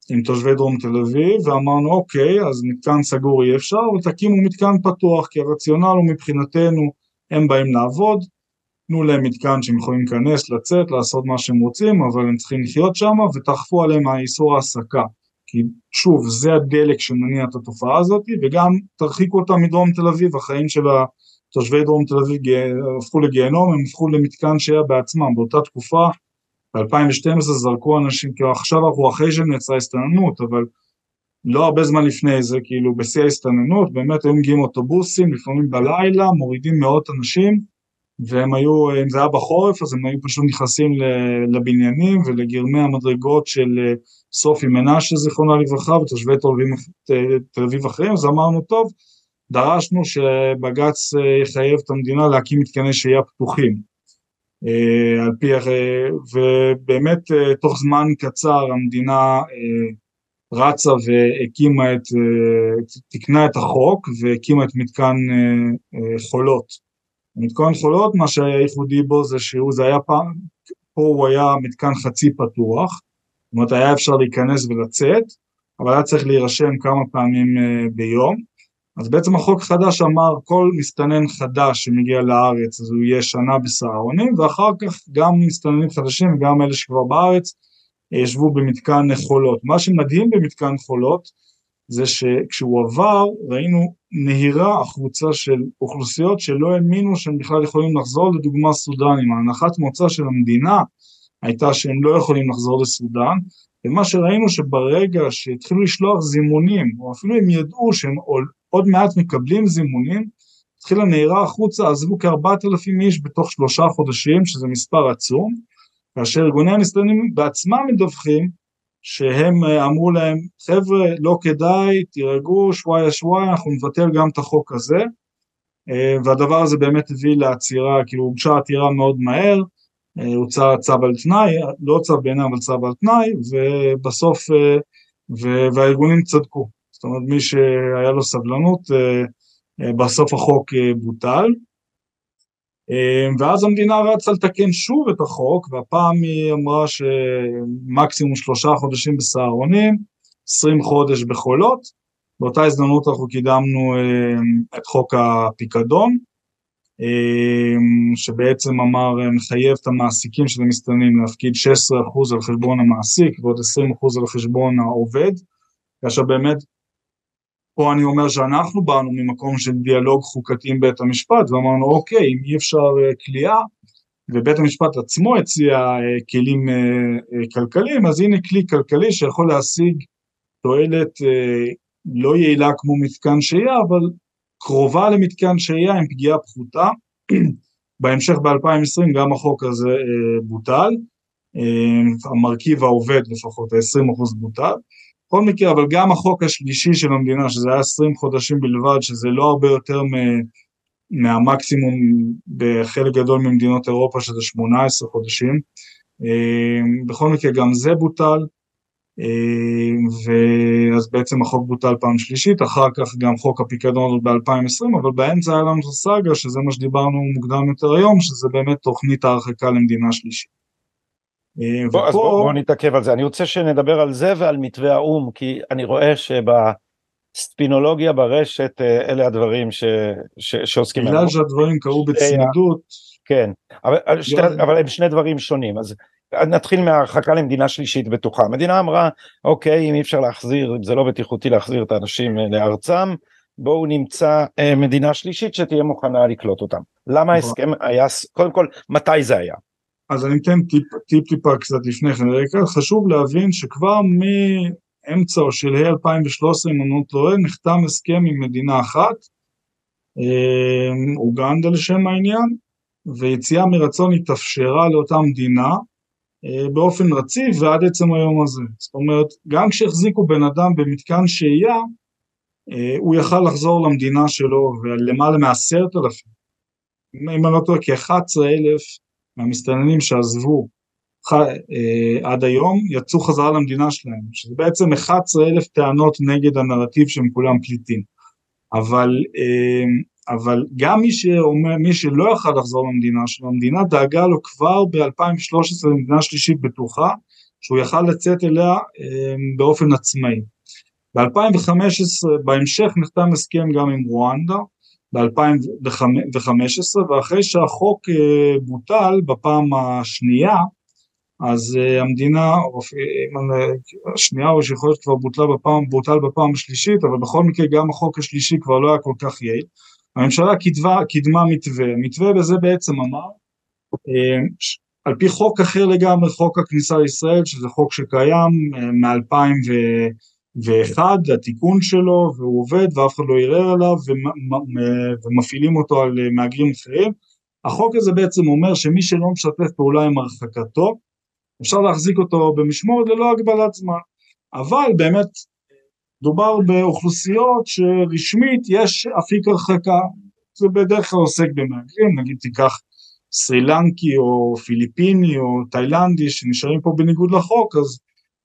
עם תושבי דרום תל אביב ואמרנו אוקיי אז מתקן סגור אי אפשר אבל תקימו מתקן פתוח כי הרציונל הוא מבחינתנו הם באים לעבוד תנו להם מתקן שהם יכולים להיכנס, לצאת, לעשות מה שהם רוצים אבל הם צריכים לחיות שם ותאכפו עליהם האיסור העסקה. כי שוב, זה הדלק שמניע את התופעה הזאת, וגם תרחיקו אותה מדרום תל אביב, החיים של תושבי דרום תל אביב הפכו לגיהנום, הם הפכו למתקן שהיה בעצמם, באותה תקופה, ב-2012 זרקו אנשים, כאילו עכשיו אנחנו אחרי שנעצרה הסתננות, אבל לא הרבה זמן לפני זה, כאילו בשיא ההסתננות, באמת היו מגיעים אוטובוסים, לפעמים בלילה, מורידים מאות אנשים, והם היו, אם זה היה בחורף, אז הם היו פשוט נכנסים לבניינים ולגרמי המדרגות של אה, סופי מנשה, זיכרונה לברכה, ותושבי תל אביב אחרים, אז אמרנו, טוב, דרשנו שבג"ץ אה, יחייב את המדינה להקים מתקני שהייה פתוחים. אה, על פי, ובאמת תוך זמן קצר המדינה רצה והקימה את, תיקנה את החוק והקימה את מתקן חולות. מתקן חולות, מה שהיה ייחודי בו זה שהוא, זה היה פעם, פה הוא היה מתקן חצי פתוח, זאת אומרת היה אפשר להיכנס ולצאת, אבל היה צריך להירשם כמה פעמים uh, ביום, אז בעצם החוק חדש אמר כל מסתנן חדש שמגיע לארץ אז הוא יהיה שנה בסהרונים, ואחר כך גם מסתננים חדשים וגם אלה שכבר בארץ ישבו במתקן חולות. מה שמדהים במתקן חולות זה שכשהוא עבר ראינו נהירה החוצה של אוכלוסיות שלא האמינו שהם בכלל יכולים לחזור לדוגמה סודנים, ההנחת מוצא של המדינה הייתה שהם לא יכולים לחזור לסודאן ומה שראינו שברגע שהתחילו לשלוח זימונים או אפילו הם ידעו שהם עוד מעט מקבלים זימונים התחילה נהירה החוצה, עזבו כארבעת אלפים איש בתוך שלושה חודשים שזה מספר עצום כאשר ארגוני המסתננים בעצמם מדווחים שהם אה, אמרו להם חבר'ה לא כדאי תירגעו שוואיה שוואיה אנחנו נבטל גם את החוק הזה. אה, והדבר הזה באמת הביא לעצירה כאילו הוגשה עתירה מאוד מהר אה, הוצא צו על תנאי לא צו בעיניי אבל צו על תנאי ובסוף והארגונים צדקו. זאת אומרת מי שהיה לו סבלנות בסוף החוק בוטל ואז המדינה רצה לתקן שוב את החוק, והפעם היא אמרה שמקסימום שלושה חודשים בסהרונים, עשרים חודש בחולות. באותה הזדמנות אנחנו קידמנו אמ, את חוק הפיקדון, אמ, שבעצם אמר, מחייב את המעסיקים של המסתננים להפקיד 16% על חשבון המעסיק ועוד 20% על חשבון העובד, כאשר באמת פה אני אומר שאנחנו באנו ממקום של דיאלוג חוקתי עם בית המשפט ואמרנו אוקיי אם אי אפשר אה, כליאה ובית המשפט עצמו הציע אה, כלים אה, כלכליים אז הנה כלי כלכלי שיכול להשיג תועלת לא יעילה כמו מתקן שהייה אבל קרובה למתקן שהייה עם פגיעה פחותה. [clears throat] בהמשך ב-2020 גם החוק הזה בוטל. המרכיב העובד לפחות ה-20% בוטל בכל מקרה, אבל גם החוק השלישי של המדינה, שזה היה 20 חודשים בלבד, שזה לא הרבה יותר מ... מהמקסימום בחלק גדול ממדינות אירופה, שזה 18 חודשים. אה, בכל מקרה, גם זה בוטל, אה, ואז בעצם החוק בוטל פעם שלישית, אחר כך גם חוק הפיקדון ב-2020, אבל באמצע היה לנו סאגה, שזה מה שדיברנו מוקדם יותר היום, שזה באמת תוכנית ההרחקה למדינה שלישית. אה, בוא, ופה... אז בוא, בוא נתעכב על זה, אני רוצה שנדבר על זה ועל מתווה האו"ם, כי אני רואה שבספינולוגיה ברשת אה, אלה הדברים ש, ש, שעוסקים בגלל שהדברים קרו בצמידות. כן, אבל, שתי, אבל הם שני דברים שונים, אז נתחיל מההרחקה למדינה שלישית בטוחה. המדינה אמרה, אוקיי, אם אי אפשר להחזיר, אם זה לא בטיחותי להחזיר את האנשים אה, לארצם, בואו נמצא אה, מדינה שלישית שתהיה מוכנה לקלוט אותם. למה נכון. ההסכם היה, קודם כל, מתי זה היה? אז אני אתן טיפ, טיפ טיפה קצת לפני כן, חשוב להבין שכבר מאמצע או שלהי 2013, אם אני לא טועה, נחתם הסכם עם מדינה אחת, אה, אוגנדה לשם העניין, ויציאה מרצון התאפשרה לאותה מדינה אה, באופן רציף ועד עצם היום הזה. זאת אומרת, גם כשהחזיקו בן אדם במתקן שהייה, אה, הוא יכל לחזור למדינה שלו ולמעלה מעשרת אלפים, אם אני לא טועה, כ-11 אלף מהמסתננים שעזבו אה, עד היום יצאו חזרה למדינה שלהם, שזה בעצם 11 אלף טענות נגד הנרטיב שהם כולם פליטים. אבל אבל גם מי שאומר, מי שלא יכל לחזור למדינה שלו, המדינה דאגה לו כבר ב-2013 למדינה שלישית בטוחה, שהוא יכל לצאת אליה אמ, באופן עצמאי. ב-2015, בהמשך נחתם הסכם גם עם רואנדה, ב-2015, ואחרי שהחוק אה, בוטל בפעם השנייה, אז אה, המדינה, אה, השנייה או שיכול להיות כבר בוטלה בפעם, בוטל בפעם השלישית, אבל בכל מקרה גם החוק השלישי כבר לא היה כל כך יעיל. הממשלה קידמה, קידמה מתווה, מתווה בזה בעצם אמר, על פי חוק אחר לגמרי, חוק הכניסה לישראל, שזה חוק שקיים מ-2000 ו... ואחד, התיקון שלו, והוא עובד ואף אחד לא ערער עליו ומפעילים אותו על אה, מהגרים אחרים. החוק הזה בעצם אומר שמי שלא משתף פעולה עם הרחקתו, אפשר להחזיק אותו במשמורת ללא הגבלת זמן. אבל באמת דובר באוכלוסיות שרשמית יש אפיק הרחקה, זה בדרך כלל עוסק במהגרים, נגיד תיקח סרילנקי או פיליפיני או תאילנדי שנשארים פה בניגוד לחוק, אז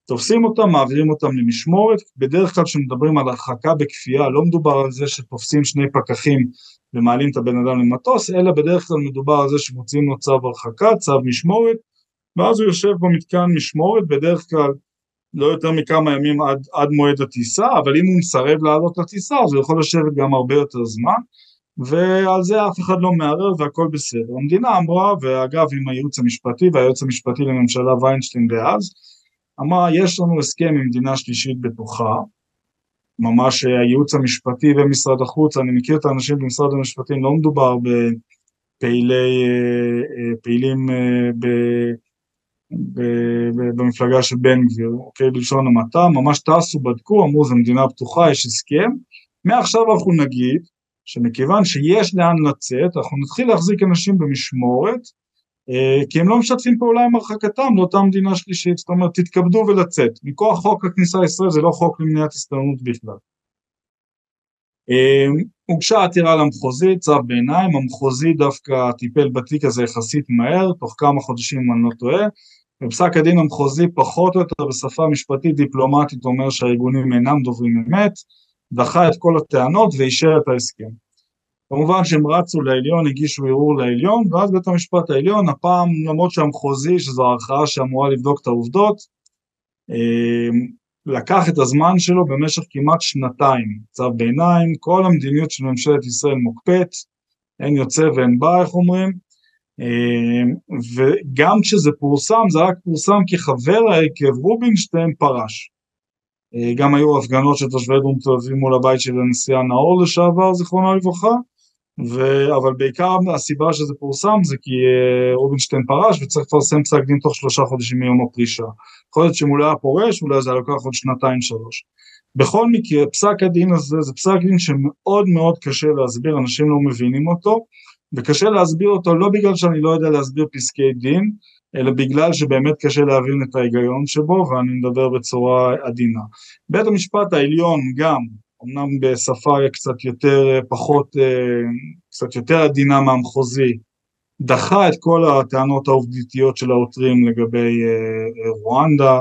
תופסים אותם, מעבירים אותם למשמורת, בדרך כלל כשמדברים על הרחקה בכפייה לא מדובר על זה שתופסים שני פקחים ומעלים את הבן אדם למטוס, אלא בדרך כלל מדובר על זה שמוציאים לו צו הרחקה, צו משמורת, ואז הוא יושב במתקן משמורת, בדרך כלל לא יותר מכמה ימים עד, עד מועד הטיסה, אבל אם הוא מסרב לעלות לטיסה אז הוא יכול לשבת גם הרבה יותר זמן, ועל זה אף אחד לא מערער והכל בסדר. המדינה אמרה, ואגב עם הייעוץ המשפטי והיועץ המשפטי לממשלה ויינשטיין דאז, אמרה יש לנו הסכם עם מדינה שלישית בטוחה, ממש הייעוץ המשפטי ומשרד החוץ, אני מכיר את האנשים במשרד המשפטים, לא מדובר בפעילי, אה, אה, אה. במפלגה של בן גביר, אוקיי, בלשון המעטה, ממש טסו, בדקו, אמרו זו מדינה פתוחה, יש הסכם, מעכשיו אנחנו נגיד שמכיוון שיש לאן לצאת, אנחנו נתחיל להחזיק אנשים במשמורת, אה, כי הם לא משתפים פעולה עם הרחקתם לאותה מדינה שלישית, זאת אומרת תתכבדו ולצאת, מכוח חוק הכניסה לישראל זה לא חוק למניעת הסתננות בכלל. אה, הוגשה עתירה למחוזי, צו ביניים, המחוזי דווקא טיפל בתיק הזה יחסית מהר, תוך כמה חודשים אם אני לא טועה, בפסק הדין המחוזי פחות או יותר בשפה משפטית דיפלומטית אומר שהארגונים אינם דוברים אמת, דחה את כל הטענות ואישר את ההסכם. כמובן שהם רצו לעליון, הגישו ערעור לעליון, ואז בית המשפט העליון, הפעם למרות שהמחוזי, שזו הערכאה שאמורה לבדוק את העובדות, אה, לקח את הזמן שלו במשך כמעט שנתיים, צו ביניים, כל המדיניות של ממשלת ישראל מוקפאת, אין יוצא ואין בא, איך אומרים, אמ, וגם כשזה פורסם, זה רק פורסם כי חבר ההרכב רובינשטיין פרש. אה, גם היו הפגנות של תושבי דרום תל אביב מול הבית של הנשיאה נאור לשעבר, זיכרונו לברכה, ו... אבל בעיקר הסיבה שזה פורסם זה כי uh, רובינשטיין פרש וצריך לפרסם פסק דין תוך שלושה חודשים מיום הפרישה. יכול להיות שאם הוא לא היה פורש אולי זה היה לוקח עוד שנתיים שלוש. בכל מקרה פסק הדין הזה זה פסק דין שמאוד מאוד קשה להסביר, אנשים לא מבינים אותו, וקשה להסביר אותו לא בגלל שאני לא יודע להסביר פסקי דין, אלא בגלל שבאמת קשה להבין את ההיגיון שבו, ואני מדבר בצורה עדינה. בית המשפט העליון גם, אמנם בשפה קצת יותר, פחות, קצת יותר עדינה מהמחוזי, דחה את כל הטענות העובדתיות של העותרים לגבי רואנדה,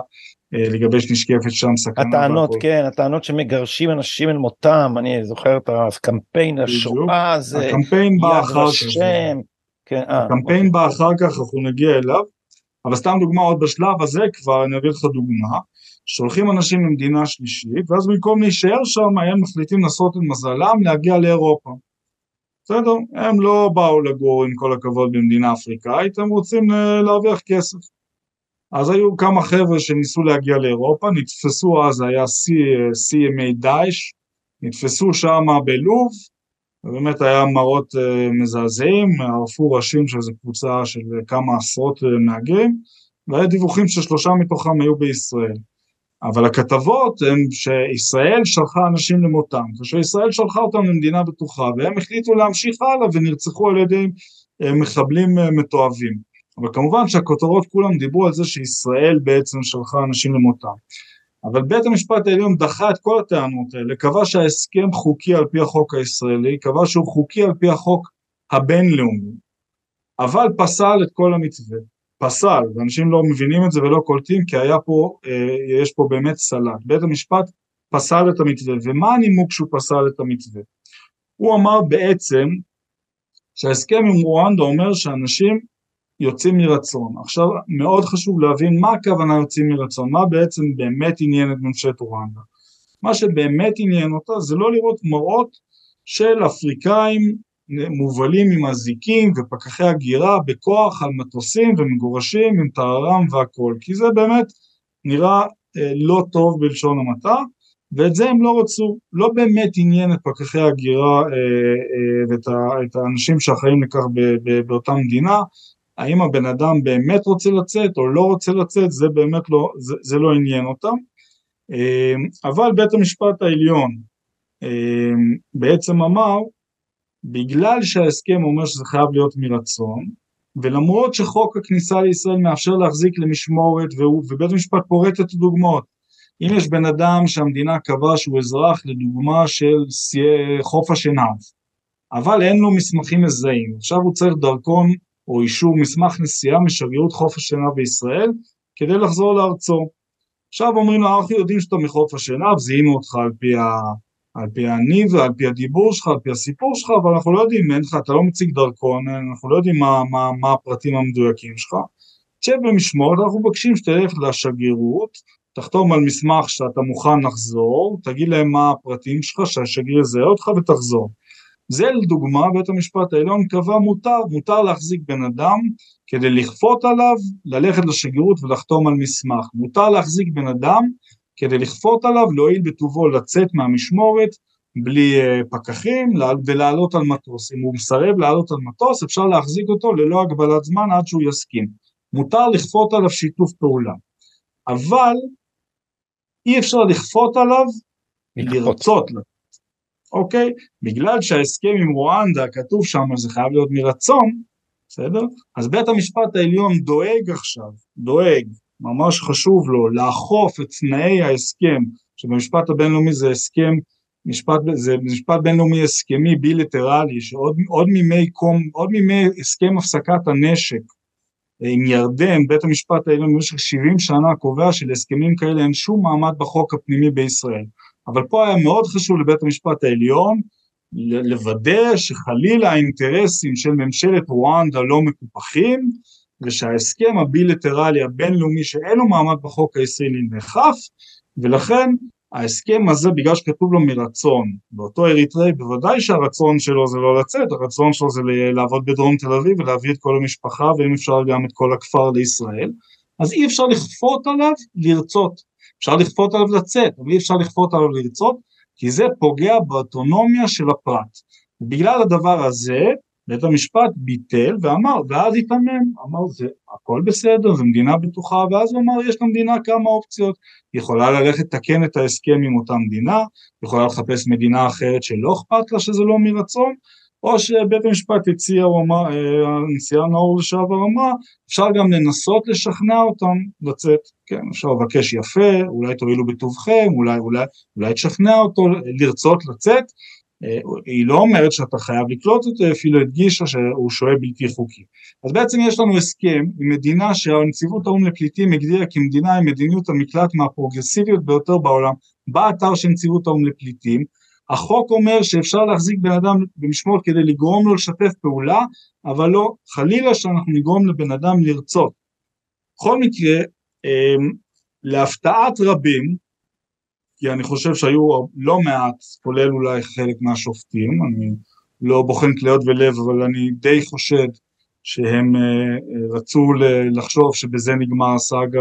אה, לגבי שנשקפת שם סכנה. הטענות, והכל. כן, הטענות שמגרשים אנשים אל מותם, אני זוכר את הקמפיין השואה הזה, הקמפיין בא אחר כך. כן, אה, הקמפיין אוקיי. בא אחר כך, אנחנו נגיע אליו, אבל סתם דוגמה עוד בשלב הזה כבר, אני אביא לך דוגמה, שולחים אנשים למדינה שלישית, ואז במקום להישאר שם, הם מחליטים לעשות את מזלם להגיע לאירופה. בסדר? הם לא באו לגור עם כל הכבוד במדינה אפריקאית, הם רוצים אה, להרוויח כסף. אז היו כמה חבר'ה שניסו להגיע לאירופה, נתפסו אז, היה CMA דאעש, נתפסו שם בלוב, ובאמת היה מראות uh, מזעזעים, ערפו ראשים של איזו קבוצה של כמה עשרות מהגרים, והיה דיווחים ששלושה מתוכם היו בישראל. אבל הכתבות הן שישראל שלחה אנשים למותם, ושישראל שלחה אותם למדינה בטוחה, והם החליטו להמשיך הלאה ונרצחו על ידי uh, מחבלים uh, מתועבים. אבל כמובן שהכותרות כולם דיברו על זה שישראל בעצם שלחה אנשים למותם. אבל בית המשפט העליון דחה את כל הטענות האלה, קבע שההסכם חוקי על פי החוק הישראלי, קבע שהוא חוקי על פי החוק הבינלאומי, אבל פסל את כל המתווה, פסל, ואנשים לא מבינים את זה ולא קולטים כי היה פה, אה, יש פה באמת סלט, בית המשפט פסל את המתווה, ומה הנימוק שהוא פסל את המתווה? הוא אמר בעצם שההסכם עם רואנדה אומר שאנשים יוצאים מרצון. עכשיו מאוד חשוב להבין מה הכוונה יוצאים מרצון, מה בעצם באמת עניין את ממשלת רואנדה. מה שבאמת עניין אותה זה לא לראות מראות של אפריקאים מובלים עם אזיקים ופקחי הגירה בכוח על מטוסים ומגורשים עם טהרם והכל, כי זה באמת נראה אה, לא טוב בלשון המעטה, ואת זה הם לא רצו, לא באמת עניין את פקחי הגירה אה, אה, ואת האנשים שאחראים לכך באותה מדינה, האם הבן אדם באמת רוצה לצאת או לא רוצה לצאת, זה באמת לא, זה, זה לא עניין אותם. אבל בית המשפט העליון בעצם אמר, בגלל שההסכם אומר שזה חייב להיות מרצון, ולמרות שחוק הכניסה לישראל מאפשר להחזיק למשמורת, והוא, ובית המשפט פורט את הדוגמאות, אם יש בן אדם שהמדינה קבעה שהוא אזרח לדוגמה של חוף השנהב, אבל אין לו מסמכים מזהים, עכשיו הוא צריך דרכון או אישור מסמך נסיעה משגרירות חוף השינה בישראל כדי לחזור לארצו. עכשיו אומרים לו אנחנו יודעים שאתה מחוף השנהב, זיהינו אותך על פי, ה, על פי הניב ועל פי הדיבור שלך, על פי הסיפור שלך, אבל אנחנו לא יודעים, אין לך, אתה לא מציג דרכון, אנחנו לא יודעים מה, מה, מה הפרטים המדויקים שלך. תשב במשמורת, אנחנו מבקשים שתלך לשגרירות, תחתום על מסמך שאתה מוכן לחזור, תגיד להם מה הפרטים שלך, שהשגריר יזהה אותך ותחזור. זה לדוגמה בית המשפט העליון קבע מותר, מותר להחזיק בן אדם כדי לכפות עליו ללכת לשגרירות ולחתום על מסמך, מותר להחזיק בן אדם כדי לכפות עליו להועיל בטובו לצאת מהמשמורת בלי uh, פקחים ולעלות על מטוס, אם הוא מסרב לעלות על מטוס אפשר להחזיק אותו ללא הגבלת זמן עד שהוא יסכים, מותר לכפות עליו שיתוף פעולה, אבל אי אפשר לכפות עליו לרצות. אוקיי? בגלל שההסכם עם רואנדה כתוב שם זה חייב להיות מרצון, בסדר? אז בית המשפט העליון דואג עכשיו, דואג, ממש חשוב לו, לאכוף את תנאי ההסכם, שבמשפט הבינלאומי זה הסכם, משפט, זה משפט בינלאומי הסכמי בילטרלי, שעוד עוד מימי קום, עוד מימי הסכם הפסקת הנשק אה, עם ירדן, בית המשפט העליון במשך 70 שנה קובע שלהסכמים כאלה אין שום מעמד בחוק הפנימי בישראל. אבל פה היה מאוד חשוב לבית המשפט העליון לוודא שחלילה האינטרסים של ממשלת רואנדה לא מקופחים ושההסכם הבילטרלי הבינלאומי שאין לו מעמד בחוק הישראלי נאכף ולכן ההסכם הזה בגלל שכתוב לו מרצון באותו אריתראי בוודאי שהרצון שלו זה לא לצאת הרצון שלו זה לעבוד בדרום תל אביב ולהביא את כל המשפחה ואם אפשר גם את כל הכפר לישראל אז אי אפשר לכפות עליו לרצות אפשר לכפות עליו לצאת, אבל אי אפשר לכפות עליו לרצות, כי זה פוגע באוטונומיה של הפרט. בגלל הדבר הזה, בית המשפט ביטל ואמר, ואז התעמם, אמר זה הכל בסדר, זו מדינה בטוחה, ואז הוא אמר יש למדינה כמה אופציות, היא יכולה ללכת לתקן את ההסכם עם אותה מדינה, יכולה לחפש מדינה אחרת שלא אכפת לה שזה לא מרצון, או שבית המשפט הציע, הוא אמר, אה, הנשיאה נאור לשעבר אמרה, אפשר גם לנסות לשכנע אותם לצאת, כן, אפשר לבקש יפה, אולי תועילו בטובכם, אולי, אולי, אולי תשכנע אותו לרצות לצאת, היא לא אומרת שאתה חייב לקלוט אותו, אפילו הדגישה שהוא שוהה בלתי חוקי. אז בעצם יש לנו הסכם עם מדינה שהנציבות האו"ם לפליטים הגדירה כמדינה עם מדיניות המקלט מהפרוגרסיביות ביותר בעולם, באתר של נציבות האו"ם לפליטים, החוק אומר שאפשר להחזיק בן אדם במשמורת כדי לגרום לו לשתף פעולה, אבל לא חלילה שאנחנו נגרום לבן אדם לרצות. בכל מקרה, אמ, להפתעת רבים, כי אני חושב שהיו לא מעט, כולל אולי חלק מהשופטים, אני לא בוחן כליות ולב, אבל אני די חושד שהם רצו לחשוב שבזה נגמר הסאגה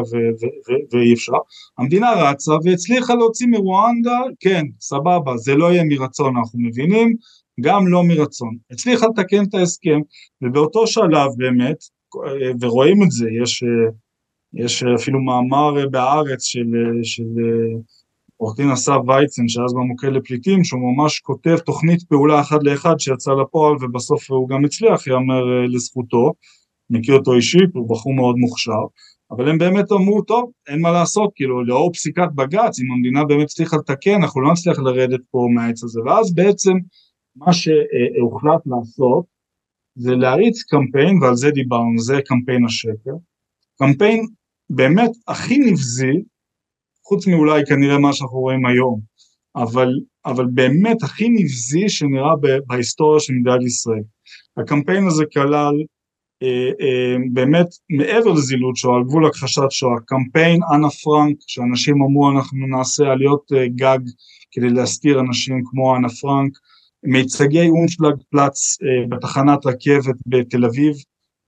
ואי אפשר. המדינה רצה והצליחה להוציא מרואנדה, כן, סבבה, זה לא יהיה מרצון, אנחנו מבינים, גם לא מרצון. הצליחה לתקן את ההסכם, ובאותו שלב באמת, ורואים את זה, יש, יש אפילו מאמר בהארץ של, של עורך דין אסף וייצן, שאז במוקד לפליטים, שהוא ממש כותב תוכנית פעולה אחד לאחד שיצא לפועל ובסוף הוא גם הצליח, יאמר לזכותו, מכיר אותו אישית, הוא בחור מאוד מוכשר, אבל הם באמת אמרו, טוב, אין מה לעשות, כאילו, לאור פסיקת בג"ץ, אם המדינה באמת הצליחה לתקן, אנחנו לא נצליח לרדת פה מהעץ הזה, ואז בעצם מה שהוחלט לעשות זה להריץ קמפיין, ועל זה דיברנו, זה קמפיין השקר, קמפיין באמת הכי נבזי, חוץ מאולי כנראה מה שאנחנו רואים היום, אבל, אבל באמת הכי נבזי שנראה בהיסטוריה של מדינת ישראל. הקמפיין הזה כלל אה, אה, באמת מעבר לזילות שואה, על גבול הכחשת שואה, קמפיין אנה פרנק, שאנשים אמרו אנחנו נעשה עליות אה, גג כדי להסתיר אנשים כמו אנה פרנק, מיצגי אונפלג פלאץ אה, בתחנת רכבת בתל אביב,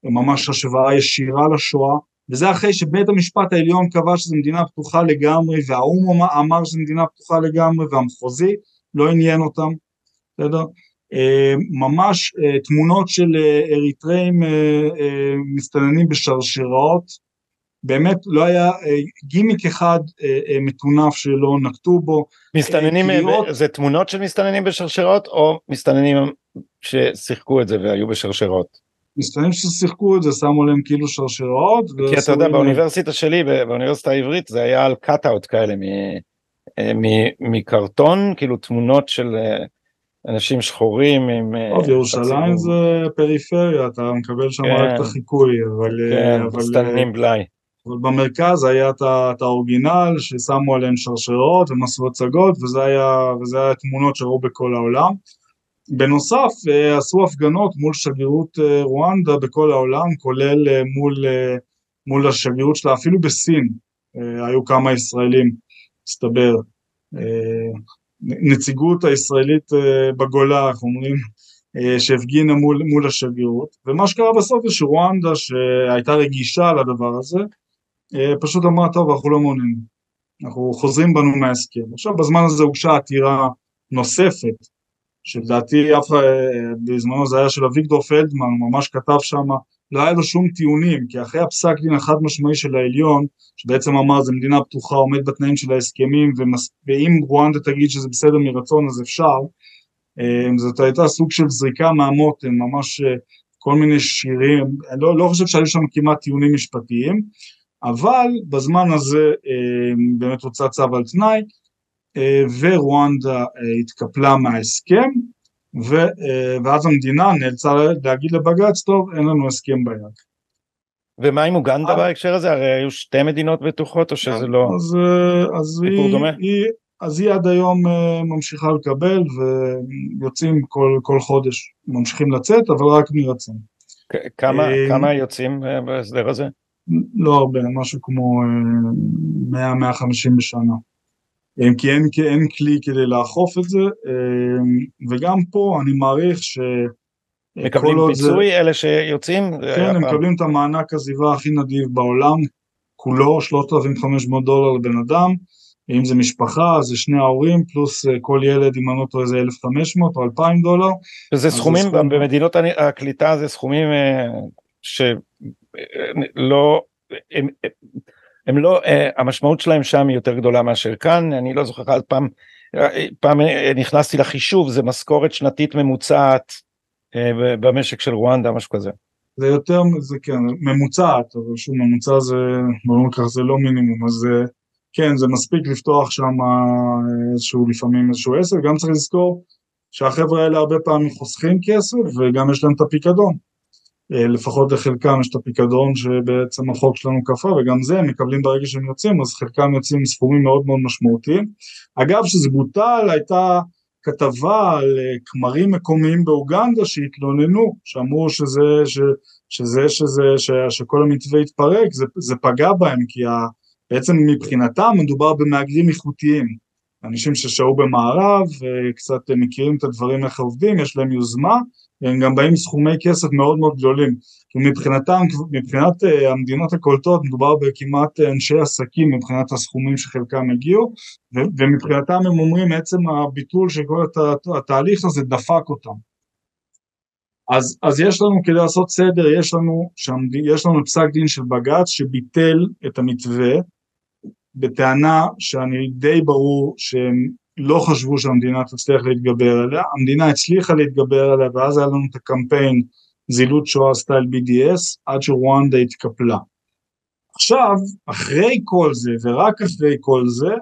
ממש השוואה ישירה לשואה, וזה אחרי שבית המשפט העליון קבע שזו מדינה פתוחה לגמרי, והאו"ם אמר שזו מדינה פתוחה לגמרי, והמחוזי לא עניין אותם, בסדר? אה, ממש אה, תמונות של אריתראים מסתננים בשרשראות, באמת לא היה גימיק אחד מטונף שלא נקטו בו. מסתננים, קריאות... זה תמונות של מסתננים בשרשרות או מסתננים ששיחקו את זה והיו בשרשרות? מסתננים ששיחקו את זה שמו להם כאילו שרשרות. כי אתה יודע באוניברסיטה שלי באוניברסיטה העברית זה היה על cut-out כאלה מקרטון כאילו תמונות של אנשים שחורים עם... טוב, ירושלים זה פריפריה, אתה מקבל שם רק את החיקוי, אבל... כן, מסתננים בלאי. אבל במרכז היה את האורגינל ששמו עליהם שרשרות ומסעו הצגות וזה היה, וזה היה תמונות שראו בכל העולם. בנוסף אה, עשו הפגנות מול שגרירות אה, רואנדה בכל העולם כולל אה, מול, מול השגרירות שלה אפילו בסין היו כמה ישראלים מסתבר נציגות הישראלית בגולה איך אומרים שהפגינה מול, מול השגרירות. ומה שקרה בסוף זה שרואנדה שהייתה רגישה לדבר הזה פשוט אמרה טוב אנחנו לא מעוניינים, אנחנו חוזרים בנו מההסכם. עכשיו בזמן הזה הוגשה עתירה נוספת, שלדעתי אף אה, בזמנו זה היה של אביגדור פלדמן, הוא ממש כתב שם, לא היה לו שום טיעונים, כי אחרי הפסק דין החד משמעי של העליון, שבעצם אמר זה מדינה פתוחה, עומד בתנאים של ההסכמים, ומס... ואם רואנדה תגיד שזה בסדר מרצון אז אפשר, אה, זאת הייתה סוג של זריקה מהמותן, ממש כל מיני שירים, לא, לא חושב שהיו שם כמעט טיעונים משפטיים, אבל בזמן הזה אה, באמת הוצא צו על תנאי אה, ורואנדה אה, התקפלה מההסכם ואז המדינה נאלצה להגיד לבג"ץ טוב אין לנו הסכם ביד. ומה עם אוגנדה בהקשר הזה? הרי היו שתי מדינות בטוחות או שזה לא אז, אז היא, דומה? היא, אז היא עד היום ממשיכה לקבל ויוצאים כל, כל חודש ממשיכים לצאת אבל רק מרצון. כמה, כמה יוצאים בהסדר הזה? לא הרבה, משהו כמו 100-150 אה, בשנה. אה, כי אין, כי אין כלי כדי לאכוף את זה, אה, וגם פה אני מעריך ש... מקבלים פיצוי זה... אלה שיוצאים? כן, הם מקבלים את המענק עזיבה הכי נדיב בעולם, כולו 3,500 דולר לבן אדם, אם זה משפחה זה שני ההורים פלוס כל ילד אם אני לא טועה זה 1,500 או 2,000 דולר. וזה סכומים, סכום... במדינות הקליטה זה סכומים ש... לא, הם, הם לא, אה, המשמעות שלהם שם היא יותר גדולה מאשר כאן, אני לא זוכר על פעם, פעם נכנסתי לחישוב, זה משכורת שנתית ממוצעת אה, במשק של רואנדה, משהו כזה. זה יותר, זה כן, ממוצעת, אבל שוב, ממוצע זה, בוא נקרא, זה לא מינימום, אז אה, כן, זה מספיק לפתוח שם איזשהו, לפעמים איזשהו עסק, גם צריך לזכור שהחבר'ה האלה הרבה פעמים חוסכים כסף וגם יש להם את הפיקדון. אה, לפחות לחלקם יש את הפיקדון שבעצם החוק שלנו כפה וגם זה הם מקבלים ברגע שהם יוצאים אז חלקם יוצאים עם סכומים מאוד מאוד משמעותיים. אגב שזה בוטל הייתה כתבה על אה, כמרים מקומיים באוגנדה שהתלוננו שאמרו שזה, ש, שזה, שזה, ש, שכל המתווה התפרק זה, זה פגע בהם כי ה, בעצם מבחינתם מדובר במהגרים איכותיים אנשים ששהו במערב, קצת מכירים את הדברים איך עובדים, יש להם יוזמה, והם גם באים סכומי כסף מאוד מאוד גדולים. מבחינתם, מבחינת אה, המדינות הקולטות, מדובר בכמעט אנשי עסקים מבחינת הסכומים שחלקם הגיעו, ומבחינתם הם אומרים עצם הביטול של כל הת, התהליך הזה דפק אותם. אז, אז יש לנו, כדי לעשות סדר, יש לנו. יש לנו פסק דין של בג"ץ שביטל את המתווה, בטענה שאני די ברור שהם לא חשבו שהמדינה תצליח להתגבר עליה, המדינה הצליחה להתגבר עליה ואז היה לנו את הקמפיין זילות שואה סטייל BDS עד שרואנדה התקפלה. עכשיו, אחרי כל זה ורק אחרי כל זה,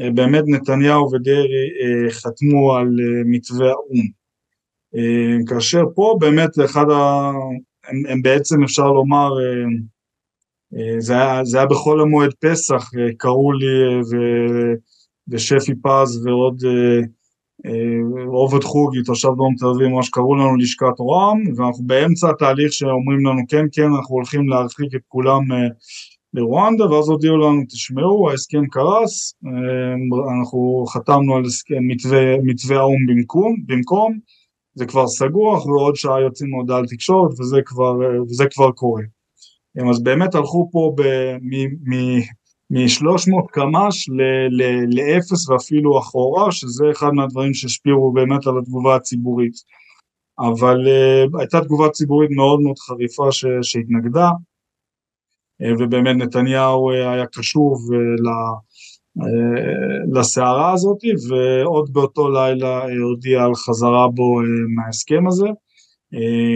אה, באמת נתניהו ודרעי אה, חתמו על אה, מתווה האו"ם. כאשר פה באמת אחד ה... הם, הם בעצם אפשר לומר, זה היה, זה היה בחול המועד פסח, קראו לי ו, ושפי פז ועוד עובד חוגי, תושב דרום תל אביב, ממש קראו לנו לשכת רועם, ואנחנו באמצע התהליך שאומרים לנו כן כן, אנחנו הולכים להרחיק את כולם לרואנדה, ואז הודיעו לנו, תשמעו, ההסכם קרס, אנחנו חתמנו על מתווה, מתווה האו"ם במקום, במקום, זה כבר סגור, אנחנו עוד שעה יוצאים מהודעה על תקשורת, וזה כבר, וזה כבר קורה. אז באמת הלכו פה מ-300 קמ"ש לאפס ואפילו אחורה, שזה אחד מהדברים שהשפיעו באמת על התגובה הציבורית. אבל uh, הייתה תגובה ציבורית מאוד מאוד חריפה ש, שהתנגדה, uh, ובאמת נתניהו uh, היה קשוב uh, ל, uh, לסערה הזאת, ועוד באותו לילה uh, הודיע על חזרה בו uh, מההסכם הזה.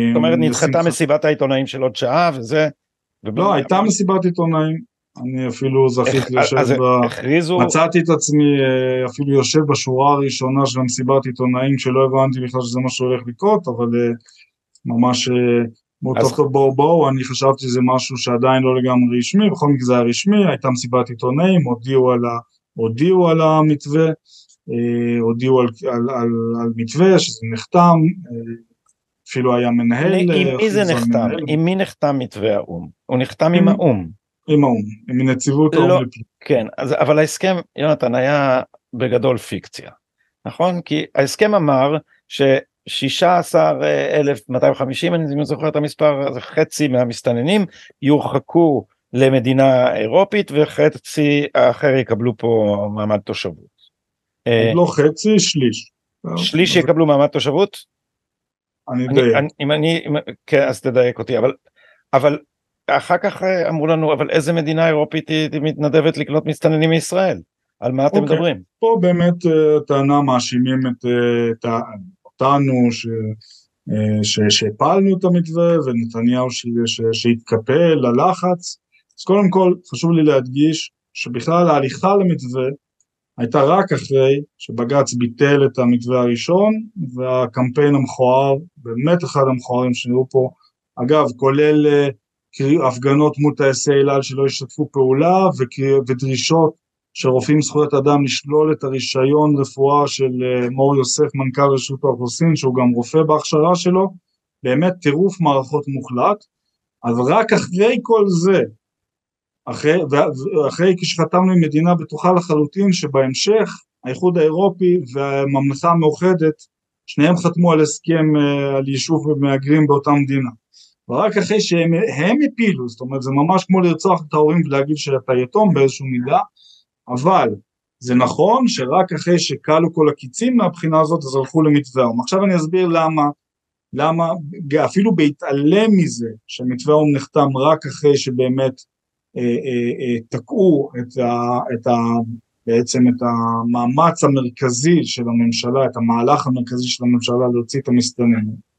זאת אומרת נדחתה מסיבת העיתונאים של עוד שעה וזה... לא, הייתה מסיבת עיתונאים, אני אפילו זכיתי לשבת ב... הכריזו... מצאתי את עצמי אה, אפילו יושב בשורה הראשונה של המסיבת עיתונאים כשלא הבנתי בכלל שזה מה שהולך לקרות, אבל אה, ממש אה, מאותו אז... בואו בואו, אני חשבתי שזה משהו שעדיין לא לגמרי רשמי, בכל מקרה זה היה רשמי, הייתה מסיבת עיתונאים, הודיעו על, ה... הודיעו על המתווה, הודיעו על, על, על, על מתווה שזה נחתם, אפילו היה מנהל. עם מי זה נחתם? עם מי נחתם מתווה האו"ם? הוא נחתם עם האו"ם. עם האו"ם, עם נציבות האו"ם. לא, כן, אז, אבל ההסכם, יונתן, היה בגדול פיקציה, נכון? כי ההסכם אמר ש-16,250, אני זוכר את המספר, זה חצי מהמסתננים יורחקו למדינה אירופית וחצי האחר יקבלו פה מעמד תושבות. לא חצי, שליש. שליש יקבלו מעמד תושבות? אני אדייק. אם אני, כן, אז תדייק אותי, אבל, אבל אחר כך אה, אמרו לנו אבל איזה מדינה אירופית היא מתנדבת לקלוט מסתננים מישראל על מה אתם okay. אוקיי. מדברים? פה באמת אה, טענה מאשימים את, אה, את אותנו ש, ש, שהפלנו את המתווה ונתניהו ש, ש, שהתקפל ללחץ אז קודם כל חשוב לי להדגיש שבכלל ההליכה למתווה הייתה רק אחרי שבג"ץ ביטל את המתווה הראשון והקמפיין המכוער, באמת אחד המכוערים שנראו פה, אגב כולל הפגנות מול טייסי אל על שלא ישתפו פעולה ודרישות של רופאים זכויות אדם לשלול את הרישיון רפואה של אה, מור יוסף מנכ"ל רשות האוכלוסין שהוא גם רופא בהכשרה שלו באמת טירוף מערכות מוחלט. אבל רק אחרי כל זה אחרי, אחרי כשחתמנו עם מדינה בטוחה לחלוטין שבהמשך האיחוד האירופי והממלכה המאוחדת שניהם חתמו על הסכם אה, על יישוב מהגרים באותה מדינה ורק אחרי שהם הפילו, זאת אומרת זה ממש כמו לרצוח את ההורים ולהגיד שאתה יתום באיזשהו מידה, אבל זה נכון שרק אחרי שכלו כל הקיצים מהבחינה הזאת אז הלכו למתווה האו"ם. עכשיו אני אסביר למה, למה אפילו בהתעלם מזה שמתווה האו"ם נחתם רק אחרי שבאמת אה, אה, אה, תקעו את, ה, את ה, בעצם את המאמץ המרכזי של הממשלה, את המהלך המרכזי של הממשלה להוציא את המסתננים.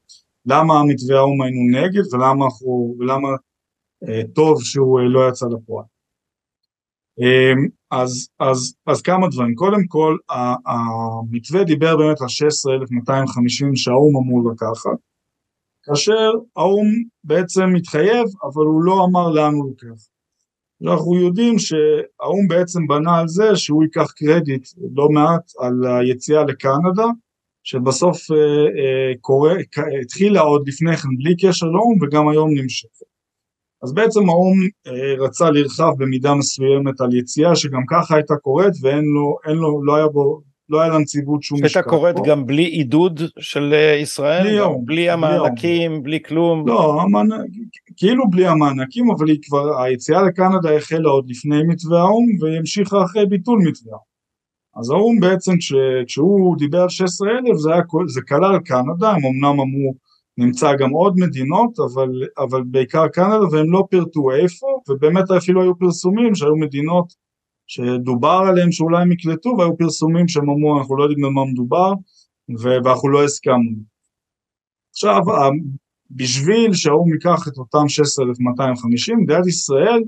למה המתווה האו"ם היינו נגד ולמה, אנחנו, ולמה אה, טוב שהוא אה, לא יצא לפועל. אה, אז, אז, אז כמה דברים, קודם כל המתווה דיבר באמת על 16,250 שהאו"ם אמור לקחת, כאשר האו"ם בעצם מתחייב אבל הוא לא אמר לאן הוא לוקח. אנחנו יודעים שהאו"ם בעצם בנה על זה שהוא ייקח קרדיט לא מעט על היציאה לקנדה שבסוף אה, אה, קורה, התחילה עוד לפני כן בלי קשר לאו"ם וגם היום נמשכת. אז בעצם האו"ם אה, רצה לרחב במידה מסוימת על יציאה שגם ככה הייתה קורית ואין לו, אין לו, לא היה בו, לא היה לנציבות שום משקל. שהייתה קורית גם בלי עידוד של ישראל? בלי יום. בלי המענקים, בלי, בלי כלום? לא, המענ... כאילו בלי המענקים, אבל היא כבר, היציאה לקנדה החלה עוד לפני מתווה האו"ם והיא המשיכה אחרי ביטול מתווה אז האו"ם בעצם כש, כשהוא דיבר על 16,000 זה, היה, זה כלל קנדה, הם אמנם אמרו נמצא גם עוד מדינות, אבל, אבל בעיקר קנדה, והם לא פירטו איפה, ובאמת אפילו היו פרסומים שהיו מדינות שדובר עליהם שאולי הם יקלטו, והיו פרסומים שהם אמרו אנחנו לא יודעים במה מדובר, ואנחנו לא הסכמנו. עכשיו, בשביל שהאו"ם ייקח את אותם 16,250, מדינת ישראל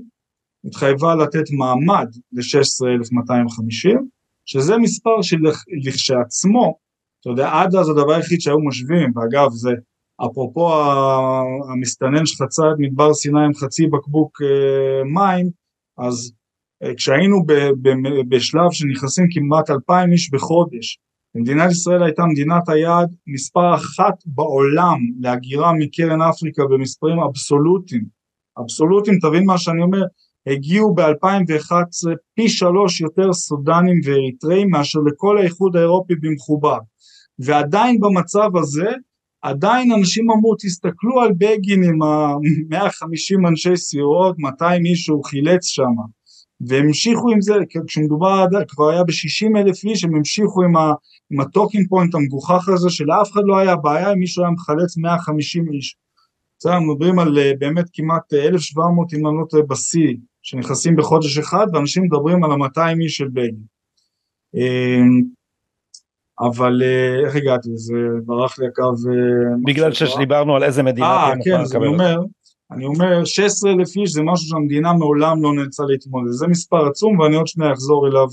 התחייבה לתת מעמד ל-16,250, שזה מספר שלכשעצמו, אתה יודע, עד אז הדבר היחיד שהיו משווים, ואגב זה אפרופו המסתנן שחצה את מדבר סיני עם חצי בקבוק אה, מים, אז אה, כשהיינו בשלב שנכנסים כמעט אלפיים איש בחודש, מדינת ישראל הייתה מדינת היעד מספר אחת בעולם להגירה מקרן אפריקה במספרים אבסולוטיים, אבסולוטיים, תבין מה שאני אומר, הגיעו ב-2011 פי שלוש יותר סודנים ואריתראים מאשר לכל האיחוד האירופי במחובר, ועדיין במצב הזה עדיין אנשים אמרו תסתכלו על בגין עם ה-150 אנשי סירות, 200 איש שהוא חילץ שם והמשיכו עם זה, כשמדובר כבר היה ב-60 אלף איש, הם המשיכו עם, עם ה talking point המגוחך הזה שלאף אחד לא היה בעיה אם מישהו היה מחלץ 150 איש. בסדר, מדברים על אה, באמת כמעט 1,700 אם אני לא טועה בשיא שנכנסים בחודש אחד ואנשים מדברים על ה-200 איש של בגין. אמ, אבל אה, איך הגעתי? זה ברח לי הקו... אה, בגלל שדיברנו על איזה מדינה... אה, כן, אז אני אומר, אני אומר 16 אלף איש זה משהו שהמדינה מעולם לא נאלצה להתמודד, זה מספר עצום ואני עוד שניה אחזור אליו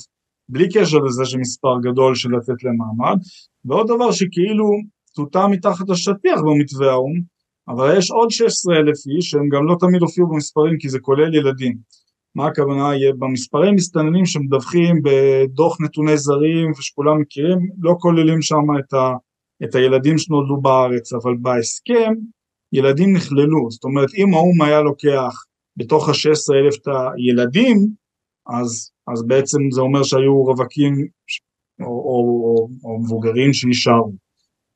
בלי קשר לזה שמספר גדול של לתת להם מעמד. ועוד דבר שכאילו טוטה מתחת השטיח במתווה האו"ם, אבל יש עוד 16 אלף איש שהם גם לא תמיד הופיעו במספרים כי זה כולל ילדים. מה הכוונה יהיה במספרי מסתננים שמדווחים בדוח נתוני זרים ושכולם מכירים, לא כוללים שם את, ה, את הילדים שנולדו בארץ, אבל בהסכם ילדים נכללו, זאת אומרת אם האו"ם היה לוקח בתוך ה-16 אלף את הילדים, אז, אז בעצם זה אומר שהיו רווקים או, או, או, או מבוגרים שנשארו.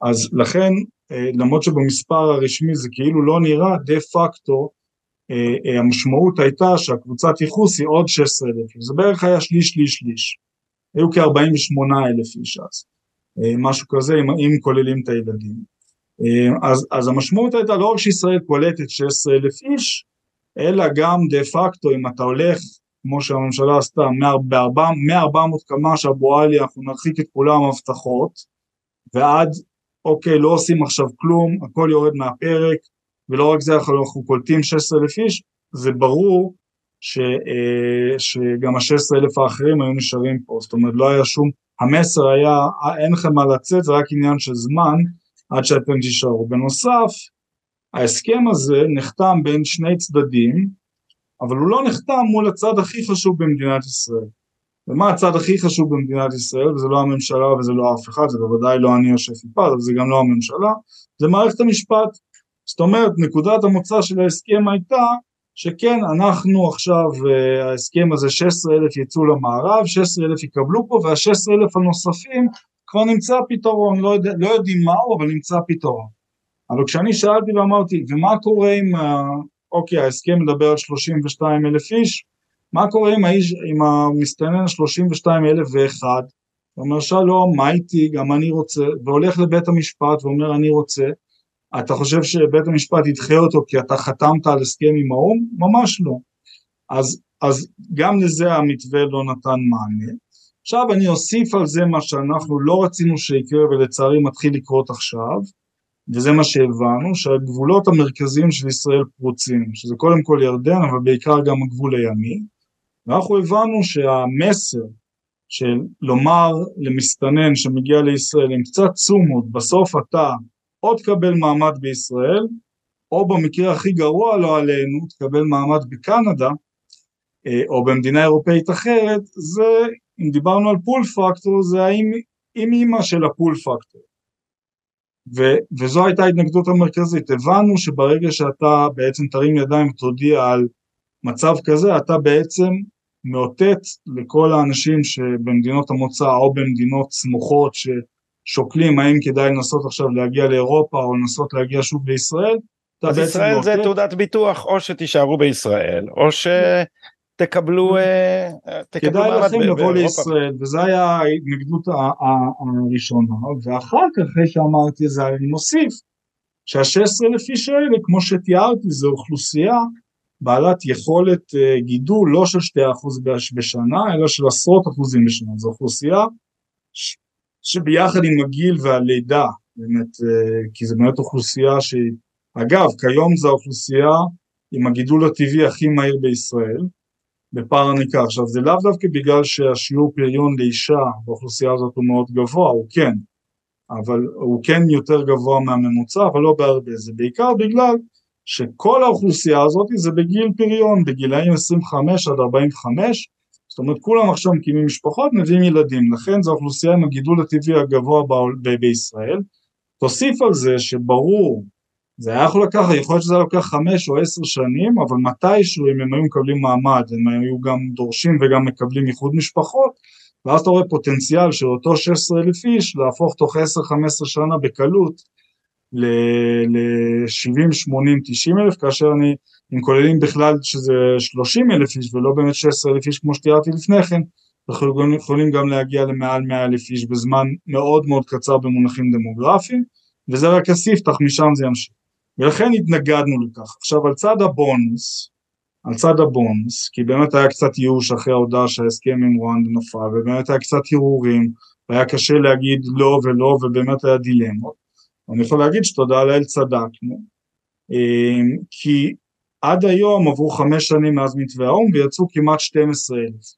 אז לכן, אה, למרות שבמספר הרשמי זה כאילו לא נראה, דה פקטו המשמעות הייתה שהקבוצת ייחוס היא עוד 16 אלף, זה בערך היה שליש שליש שליש, היו כ-48 אלף איש אז, אה, משהו כזה אם, אם כוללים את הילדים. אז, אז המשמעות הייתה לא רק שישראל קולטת 16 אלף איש, אלא גם דה פקטו אם אתה הולך כמו שהממשלה עשתה מ-400 קמ"ש אבו עלי אנחנו נרחיק את כולם הבטחות ועד אוקיי לא עושים עכשיו כלום הכל יורד מהפרק ולא רק זה אנחנו קולטים 16 אלף איש, זה ברור ש, אה, שגם ה-16 אלף האחרים היו נשארים פה, זאת אומרת לא היה שום, המסר היה אין לכם מה לצאת, זה רק עניין של זמן עד שאתם תישארו. בנוסף, ההסכם הזה נחתם בין שני צדדים, אבל הוא לא נחתם מול הצד הכי חשוב במדינת ישראל. ומה הצד הכי חשוב במדינת ישראל, וזה לא הממשלה וזה לא אף אחד, זה בוודאי לא אני יושב איפה, וזה גם לא הממשלה, זה מערכת המשפט. זאת אומרת נקודת המוצא של ההסכם הייתה שכן אנחנו עכשיו אה, ההסכם הזה 16 אלף יצאו למערב 16 אלף יקבלו פה וה-16 אלף הנוספים כבר נמצא פתרון. לא, יודע, לא יודעים מהו אבל נמצא פתרון. אבל כשאני שאלתי ואמרתי ומה קורה עם אוקיי ההסכם מדבר על 32 אלף איש. מה קורה עם, האיש, עם המסתנן 32 אלף ואחד? הוא אומר שלום מה איתי? גם אני רוצה. והולך לבית המשפט ואומר אני רוצה אתה חושב שבית המשפט ידחה אותו כי אתה חתמת על הסכם עם האו"ם? ממש לא. אז, אז גם לזה המתווה לא נתן מענה. עכשיו אני אוסיף על זה מה שאנחנו לא רצינו שיקרה ולצערי מתחיל לקרות עכשיו, וזה מה שהבנו, שהגבולות המרכזיים של ישראל פרוצים, שזה קודם כל ירדן אבל בעיקר גם הגבול הימי, ואנחנו הבנו שהמסר של לומר למסתנן שמגיע לישראל עם קצת צומות, בסוף אתה או תקבל מעמד בישראל, או במקרה הכי גרוע לא עלינו, תקבל מעמד בקנדה, אה, או במדינה אירופאית אחרת, זה, אם דיברנו על פול פקטור, זה האם עם אימא של הפול פקטור. ו- וזו הייתה ההתנגדות המרכזית, הבנו שברגע שאתה בעצם תרים ידיים ותודיע על מצב כזה, אתה בעצם מאותת לכל האנשים שבמדינות המוצא או במדינות סמוכות ששוקלים האם כדאי לנסות עכשיו להגיע לאירופה או לנסות להגיע שוב לישראל, אז ישראל. זה תעודת ביטוח או שתישארו בישראל או שתקבלו אה, כדאי לכם לבוא לישראל וזה היה ההתנגדות הראשונה ואחר כך אחרי שאמרתי זה אני מוסיף שה-16 אלף איש האלה כמו שתיארתי זה אוכלוסייה בעלת יכולת אה, גידול לא של 2% בשנה, אלא של עשרות אחוזים בשנה. זו אוכלוסייה שביחד עם הגיל והלידה, באמת, אה, כי זו באמת אוכלוסייה שהיא, אגב, כיום זו האוכלוסייה עם הגידול הטבעי הכי מהיר בישראל, בפער ניכר. עכשיו, זה לאו דווקא בגלל שהשיעור פריון לאישה באוכלוסייה הזאת הוא מאוד גבוה, הוא כן, אבל הוא כן יותר גבוה מהממוצע, אבל לא בהרבה, זה בעיקר בגלל שכל האוכלוסייה הזאת זה בגיל פריון, בגילאים 25 עד 45, זאת אומרת כולם עכשיו מקימים משפחות, מביאים ילדים, לכן זו האוכלוסייה עם הגידול הטבעי הגבוה ב- בישראל. תוסיף על זה שברור, זה היה יכול לקחת, יכול להיות שזה היה לוקח חמש או עשר שנים, אבל מתישהו אם הם היו מקבלים מעמד, הם היו גם דורשים וגם מקבלים איחוד משפחות, ואז אתה רואה פוטנציאל של אותו 16 אלף איש להפוך תוך 10-15 שנה בקלות ל-70, 80, 90 אלף, כאשר אני, אם כוללים בכלל שזה 30 אלף איש ולא באמת 16 אלף איש כמו שתיארתי לפני כן, אנחנו יכולים גם להגיע למעל 100 אלף איש בזמן מאוד מאוד קצר במונחים דמוגרפיים, וזה רק הספתח, משם זה ימשיך. ולכן התנגדנו לכך. עכשיו על צד הבונוס, על צד הבונוס, כי באמת היה קצת ייאוש אחרי ההודעה שההסכם עם רואנדה נפל, ובאמת היה קצת הרהורים, והיה קשה להגיד לא ולא, ובאמת היה דילמות. אני יכול להגיד שתודה לאל צדקנו, אמ, כי עד היום עברו חמש שנים מאז מתווה האו"ם ויצאו כמעט 12 אלף.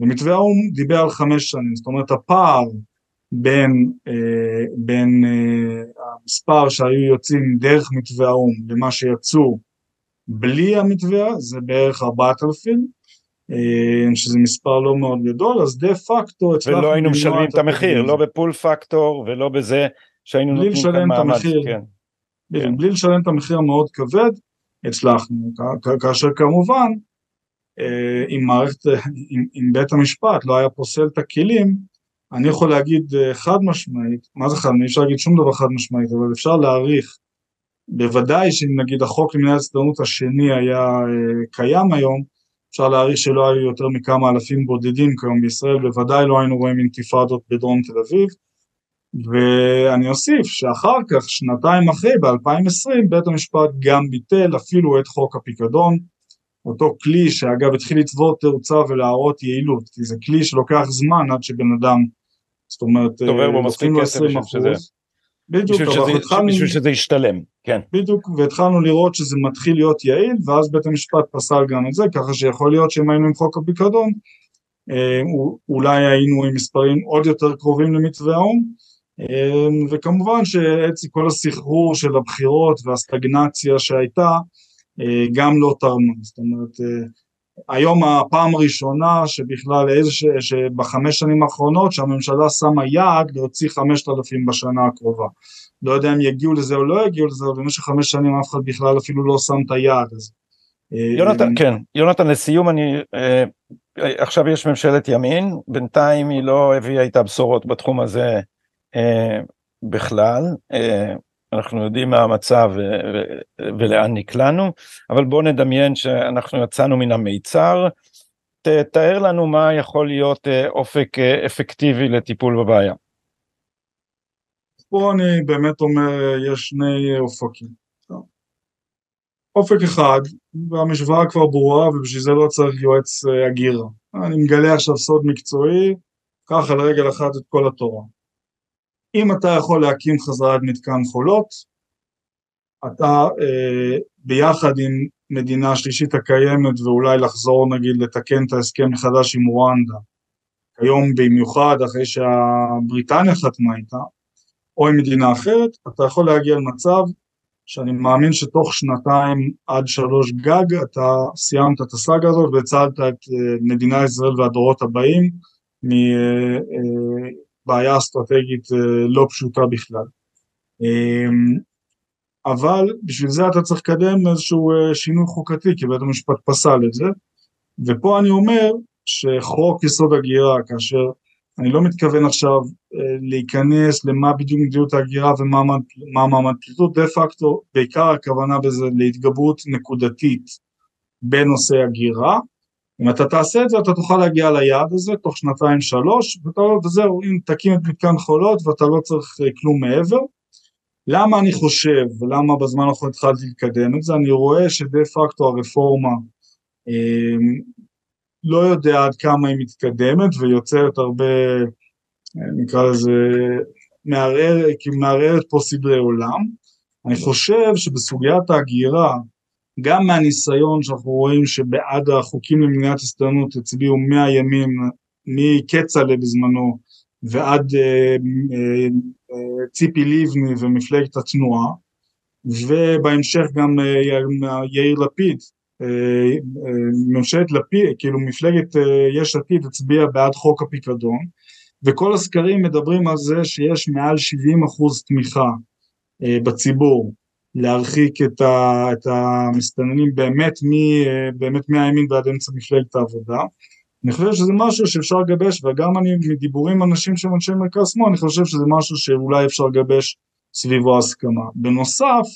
ומתווה האו"ם דיבר על חמש שנים, זאת אומרת הפער בין, אה, בין אה, המספר שהיו יוצאים דרך מתווה האו"ם למה שיצאו בלי המתווה זה בערך 4,000, אה, שזה מספר לא מאוד גדול, אז דה פקטו ולא היינו משלמים את המחיר, לא בפול פקטור ולא בזה שהיינו נותנים כאן מעמד, כן. כן. בלי לשלם את המחיר המאוד כבד, הצלחנו, כאשר כמובן אה, אם מערכת, אם, בית המשפט לא היה פוסל את הכלים, אני יכול להגיד אה, חד משמעית, מה זה חד, משמעית, אפשר להגיד שום דבר חד משמעית, אבל אפשר להעריך, בוודאי שאם נגיד החוק למניעת הסתדרות השני היה אה, קיים היום, אפשר להעריך שלא היו יותר מכמה אלפים בודדים כיום בישראל, בוודאי לא היינו רואים אינתיפאדות בדרום תל אביב, ואני אוסיף שאחר כך, שנתיים אחרי, ב-2020, בית המשפט גם ביטל אפילו את חוק הפיקדון, אותו כלי שאגב התחיל לצבור תאוצה ולהראות יעילות, כי זה כלי שלוקח זמן עד שבן אדם, זאת אומרת, לוקחים לו 20 אחוז. בדיוק, אבל שזה, התחלנו... בשביל שזה ישתלם, כן. בדיוק, והתחלנו לראות שזה מתחיל להיות יעיל, ואז בית המשפט פסל גם את זה, ככה שיכול להיות שאם היינו עם חוק הפיקדון, אה, אולי היינו עם מספרים עוד יותר קרובים למתווה האו"ם, וכמובן שכל הסחרור של הבחירות והסטגנציה שהייתה אה, גם לא תרמה, זאת אומרת אה, היום הפעם הראשונה שבכלל איזה ש... שבחמש שנים האחרונות שהממשלה שמה יעד להוציא חמשת אלפים בשנה הקרובה. לא יודע אם יגיעו לזה או לא יגיעו לזה, אבל במשך חמש שנים אף אחד בכלל אפילו לא שם את היעד הזה. אה, יונתן, כן, יונתן לסיום אני, עכשיו יש ממשלת ימין, בינתיים היא לא הביאה איתה בשורות בתחום הזה בכלל, אה, אנחנו יודעים מה המצב ולאן נקלענו, אבל בואו נדמיין שאנחנו יצאנו מן המיצר, תאר לנו מה יכול להיות אה, אופק אפקטיבי לטיפול בבעיה. פה אני באמת אומר, יש שני אופקים. אופק אחד, והמשוואה כבר ברורה ובשביל זה לא צריך יועץ הגירה. אני מגלה עכשיו סוד מקצועי, קח על רגל אחת את כל התורה. אם אתה יכול להקים חזרה את מתקן חולות, אתה אה, ביחד עם מדינה שלישית הקיימת ואולי לחזור נגיד לתקן את ההסכם מחדש עם רואנדה, היום במיוחד אחרי שהבריטניה חתמה איתה, או עם מדינה אחרת, אתה יכול להגיע למצב שאני מאמין שתוך שנתיים עד שלוש גג אתה סיימת את הסאגה הזאת והצלת את אה, מדינת ישראל והדורות הבאים מ... אה, בעיה אסטרטגית אה, לא פשוטה בכלל. אמ, אבל בשביל זה אתה צריך לקדם איזשהו אה, שינוי חוקתי, כי בית המשפט פסל את זה, ופה אני אומר שחוק יסוד הגירה, כאשר אני לא מתכוון עכשיו אה, להיכנס למה בדיוק מדיניות ההגירה ומה מעמד פליטות, דה פקטו בעיקר הכוונה בזה להתגברות נקודתית בנושא הגירה, אם אתה תעשה את זה אתה תוכל להגיע ליעד הזה תוך שנתיים שלוש וזהו אם תקים את מתקן חולות ואתה לא צריך אה, כלום מעבר. למה אני חושב ולמה בזמן האחרון התחלתי לקדם את זה אני רואה שדה פקטו הרפורמה אה, לא יודע עד כמה היא מתקדמת ויוצרת הרבה אה, נקרא לזה מערער, מערערת פה סדרי עולם. אני חושב שבסוגיית ההגירה גם מהניסיון שאנחנו רואים שבעד החוקים למניעת הסתננות הצביעו מהימים, מכצל'ה בזמנו ועד אה, אה, אה, ציפי לבני ומפלגת התנועה ובהמשך גם אה, יאיר לפיד, אה, אה, ממשלת לפיד, כאילו מפלגת אה, יש עתיד הצביעה בעד חוק הפיקדון וכל הסקרים מדברים על זה שיש מעל 70 אחוז תמיכה אה, בציבור להרחיק את, ה, את המסתננים באמת, מ, באמת מהימין ועד אמצע מפלגת העבודה. אני חושב שזה משהו שאפשר לגבש, וגם אני מדיבורים עם אנשים שהם אנשי מרכז שמאל, אני חושב שזה משהו שאולי אפשר לגבש סביבו הסכמה. בנוסף,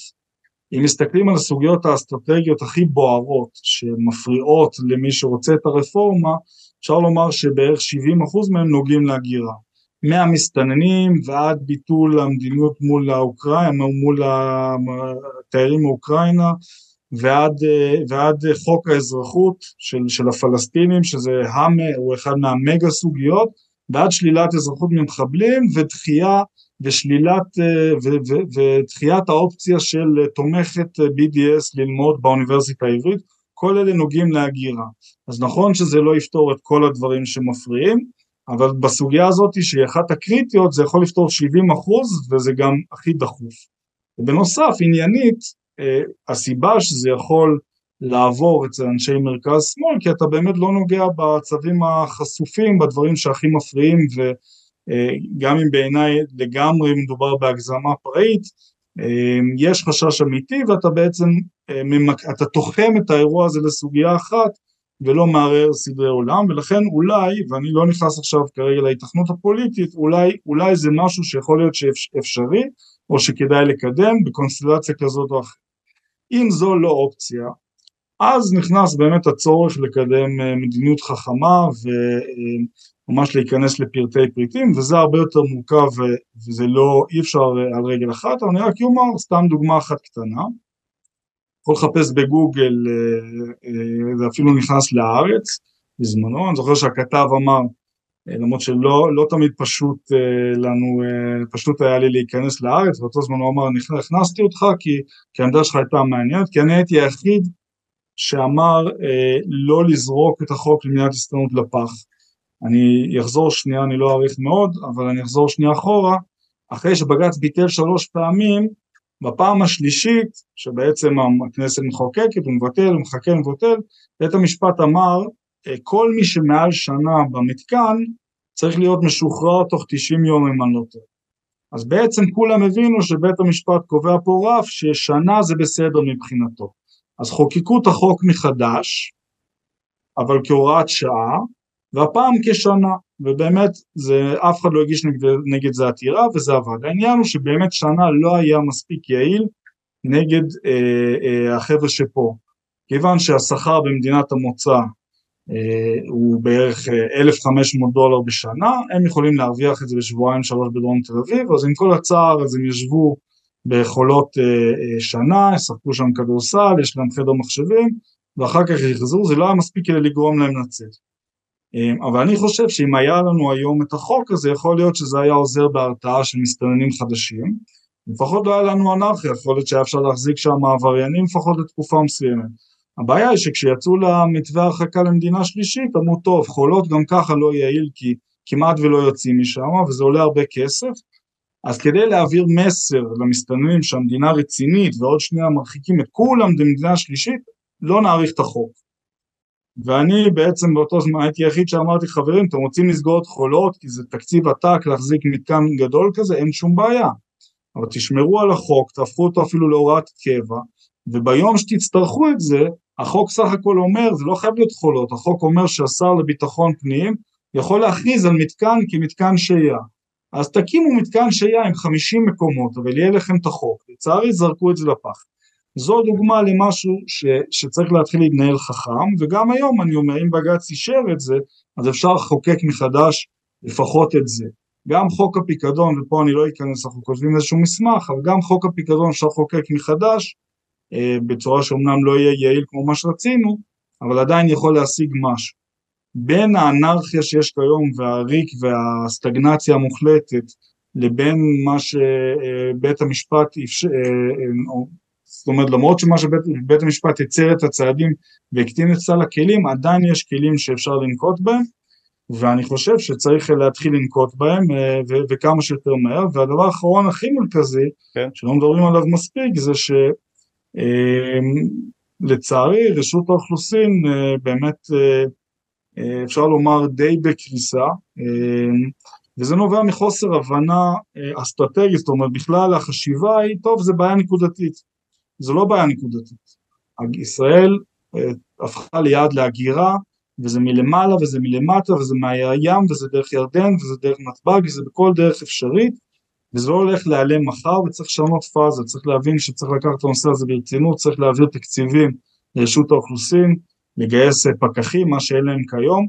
אם מסתכלים על הסוגיות האסטרטגיות הכי בוערות שמפריעות למי שרוצה את הרפורמה, אפשר לומר שבערך 70% מהם נוגעים להגירה. מהמסתננים ועד ביטול המדיניות מול האוקראינה, מול התיירים מאוקראינה ועד, ועד חוק האזרחות של, של הפלסטינים שזה המ, הוא אחד מהמגה סוגיות ועד שלילת אזרחות ממחבלים ודחייה ושלילת ו, ו, ודחיית האופציה של תומכת BDS ללמוד באוניברסיטה העברית כל אלה נוגעים להגירה. אז נכון שזה לא יפתור את כל הדברים שמפריעים אבל בסוגיה הזאת שהיא אחת הקריטיות זה יכול לפתור 70 אחוז וזה גם הכי דחוף. ובנוסף עניינית אה, הסיבה שזה יכול לעבור אצל אנשי מרכז שמאל כי אתה באמת לא נוגע בצווים החשופים בדברים שהכי מפריעים וגם אה, אם בעיניי לגמרי מדובר בהגזמה פראית אה, יש חשש אמיתי ואתה בעצם אתה תוחם את האירוע הזה לסוגיה אחת ולא מערער סדרי עולם ולכן אולי ואני לא נכנס עכשיו כרגע להתכנות הפוליטית אולי, אולי זה משהו שיכול להיות שאפשרי או שכדאי לקדם בקונסטלציה כזאת או אחרת. אם זו לא אופציה אז נכנס באמת הצורך לקדם אה, מדיניות חכמה וממש להיכנס לפרטי פריטים וזה הרבה יותר מורכב וזה לא אי אפשר אה, על רגל אחת אבל אני רק אומר סתם דוגמה אחת קטנה יכול לחפש בגוגל, אה, אה, זה אפילו נכנס לארץ בזמנו, אני זוכר שהכתב אמר, אה, למרות שלא לא תמיד פשוט לנו, פשוט היה לי להיכנס לארץ, באותו זמן הוא אמר, הכנסתי אותך כי, כי העמדה שלך הייתה מעניינת, כי אני הייתי היחיד שאמר לא לזרוק את החוק למניעת הסתנות לפח. אני אחזור שנייה, אני לא אאריך מאוד, אבל אני אחזור שנייה אחורה, אחרי שבג"ץ ביטל שלוש פעמים בפעם השלישית שבעצם הכנסת מחוקקת, הוא מבטל, הוא מחכה, מבטל, בית המשפט אמר אה, כל מי שמעל שנה במתקן צריך להיות משוחרר תוך 90 יום אם אני לא טועה. אז בעצם כולם הבינו שבית המשפט קובע פה רף ששנה זה בסדר מבחינתו. אז חוקקו את החוק מחדש, אבל כהוראת שעה, והפעם כשנה. ובאמת זה, אף אחד לא הגיש נגד, נגד זה עתירה וזה עבד. העניין הוא שבאמת שנה לא היה מספיק יעיל נגד אה, אה, החבר'ה שפה, כיוון שהשכר במדינת המוצא אה, הוא בערך 1,500 אה, דולר בשנה, הם יכולים להרוויח את זה בשבועיים שלוש בדרום תל אביב, אז עם כל הצער אז הם ישבו בחולות אה, אה, שנה, ישחקו שם כדורסל, יש להם חדר מחשבים, ואחר כך יחזרו, זה לא היה מספיק כדי לגרום להם לצאת. אמ, אבל אני חושב שאם היה לנו היום את החוק הזה, יכול להיות שזה היה עוזר בהרתעה של מסתננים חדשים, לפחות לא היה לנו אנרכיה, יכול להיות שהיה אפשר להחזיק שם עבריינים לפחות לתקופה מסוימת. הבעיה היא שכשיצאו למתווה הרחקה למדינה שלישית, אמרו טוב, חולות גם ככה לא יעיל כי כמעט ולא יוצאים משם וזה עולה הרבה כסף, אז כדי להעביר מסר למסתננים שהמדינה רצינית ועוד שנייה מרחיקים את כולם למדינה שלישית, לא נאריך את החוק. ואני בעצם באותו זמן הייתי היחיד שאמרתי חברים אתם רוצים לסגור את חולות כי זה תקציב עתק להחזיק מתקן גדול כזה אין שום בעיה אבל תשמרו על החוק, תהפכו אותו אפילו להוראת קבע, וביום שתצטרכו את זה, החוק סך הכל אומר, זה לא חייב להיות חולות, החוק אומר שהשר לביטחון פנים יכול להכריז על מתקן כמתקן שהייה. אז תקימו מתקן שהייה עם 50 מקומות, אבל יהיה לכם את החוק. לצערי זרקו את זה לפח. זו דוגמה למשהו ש, שצריך להתחיל להתנהל חכם, וגם היום אני אומר, אם בג"ץ אישר את זה, אז אפשר לחוקק מחדש לפחות את זה. גם חוק הפיקדון, ופה אני לא אכנס, אנחנו כותבים איזשהו מסמך, אבל גם חוק הפיקדון אפשר לחוקק מחדש, אה, בצורה שאומנם לא יהיה יעיל כמו מה שרצינו, אבל עדיין יכול להשיג משהו. בין האנרכיה שיש כיום והריק והסטגנציה המוחלטת לבין מה שבית המשפט, אה, אה, זאת אומרת למרות שמה שבית המשפט יצר את הצעדים והקטין את סל הכלים, עדיין יש כלים שאפשר לנקוט בהם ואני חושב שצריך להתחיל לנקוט בהם ו- וכמה שיותר מהר. והדבר האחרון הכי מרכזי כן. שלא מדברים עליו מספיק זה ש... לצערי רשות האוכלוסין באמת אה, אפשר לומר די בקריסה, אה, וזה נובע מחוסר הבנה אה, אסטרטגית, זאת אומרת בכלל החשיבה היא, טוב זה בעיה נקודתית, זה לא בעיה נקודתית, ישראל הפכה ליעד להגירה, וזה מלמעלה וזה מלמטה וזה מהים וזה דרך ירדן וזה דרך נתב"ג וזה בכל דרך אפשרית וזה לא הולך להיעלם מחר וצריך לשנות פאזה, צריך להבין שצריך לקחת את הנושא הזה ברצינות, צריך להעביר תקציבים לרשות האוכלוסין, לגייס פקחים, מה שאין להם כיום.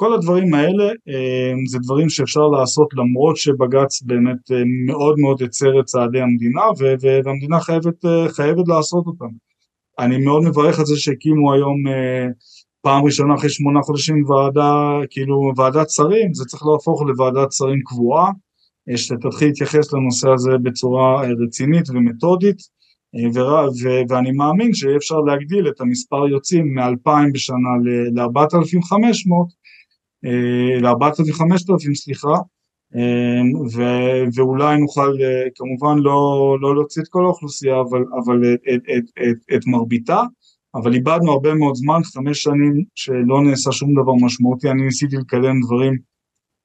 כל הדברים האלה אה, זה דברים שאפשר לעשות למרות שבג"ץ באמת אה, מאוד מאוד יצר את צעדי המדינה והמדינה חייבת, אה, חייבת לעשות אותם. אני מאוד מברך על זה שהקימו היום פעם ראשונה אחרי שמונה חודשים ועדה, כאילו ועדת שרים, זה צריך להפוך לוועדת שרים קבועה, שתתחיל להתייחס לנושא הזה בצורה רצינית ומתודית. ואני מאמין שאי אפשר להגדיל את המספר יוצאים מ-2,000 בשנה ל-4,500, ל-4,000 סליחה, ו- ואולי נוכל כמובן לא, לא להוציא את כל האוכלוסייה אבל, אבל את, את, את, את, מרביתה, אבל איבדנו הרבה מאוד זמן, חמש שנים שלא נעשה שום דבר משמעותי, אני ניסיתי לקדם דברים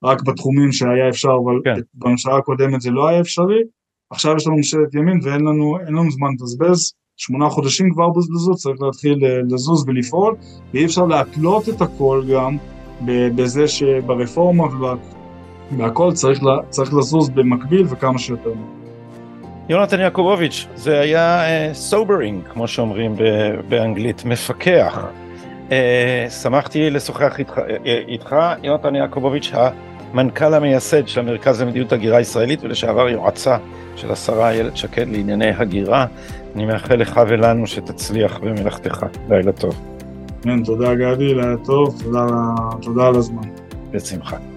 רק בתחומים שהיה אפשר, אבל כן. בממשלה הקודמת זה לא היה אפשרי, עכשיו יש לנו ממשלת ימין ואין לנו, לנו זמן לבזבז, שמונה חודשים כבר בזבזו, צריך להתחיל אה, לזוז ולפעול, ואי אפשר להתלות את הכל גם בזה שברפורמה והכל צריך, צריך לזוז במקביל וכמה שיותר. יונתן יעקובוביץ', זה היה sobering, אה, כמו שאומרים באנגלית, מפכח. אה, שמחתי לשוחח איתך, אה, איתך, יונתן יעקובוביץ', המנכ"ל המייסד של המרכז למדיניות הגירה הישראלית ולשעבר יועצה של השרה איילת שקד לענייני הגירה. אני מאחל לך ולנו שתצליח במלאכתך. לילה טוב. כן, תודה גדי, לילה טוב, תודה, תודה על הזמן. בשמחה.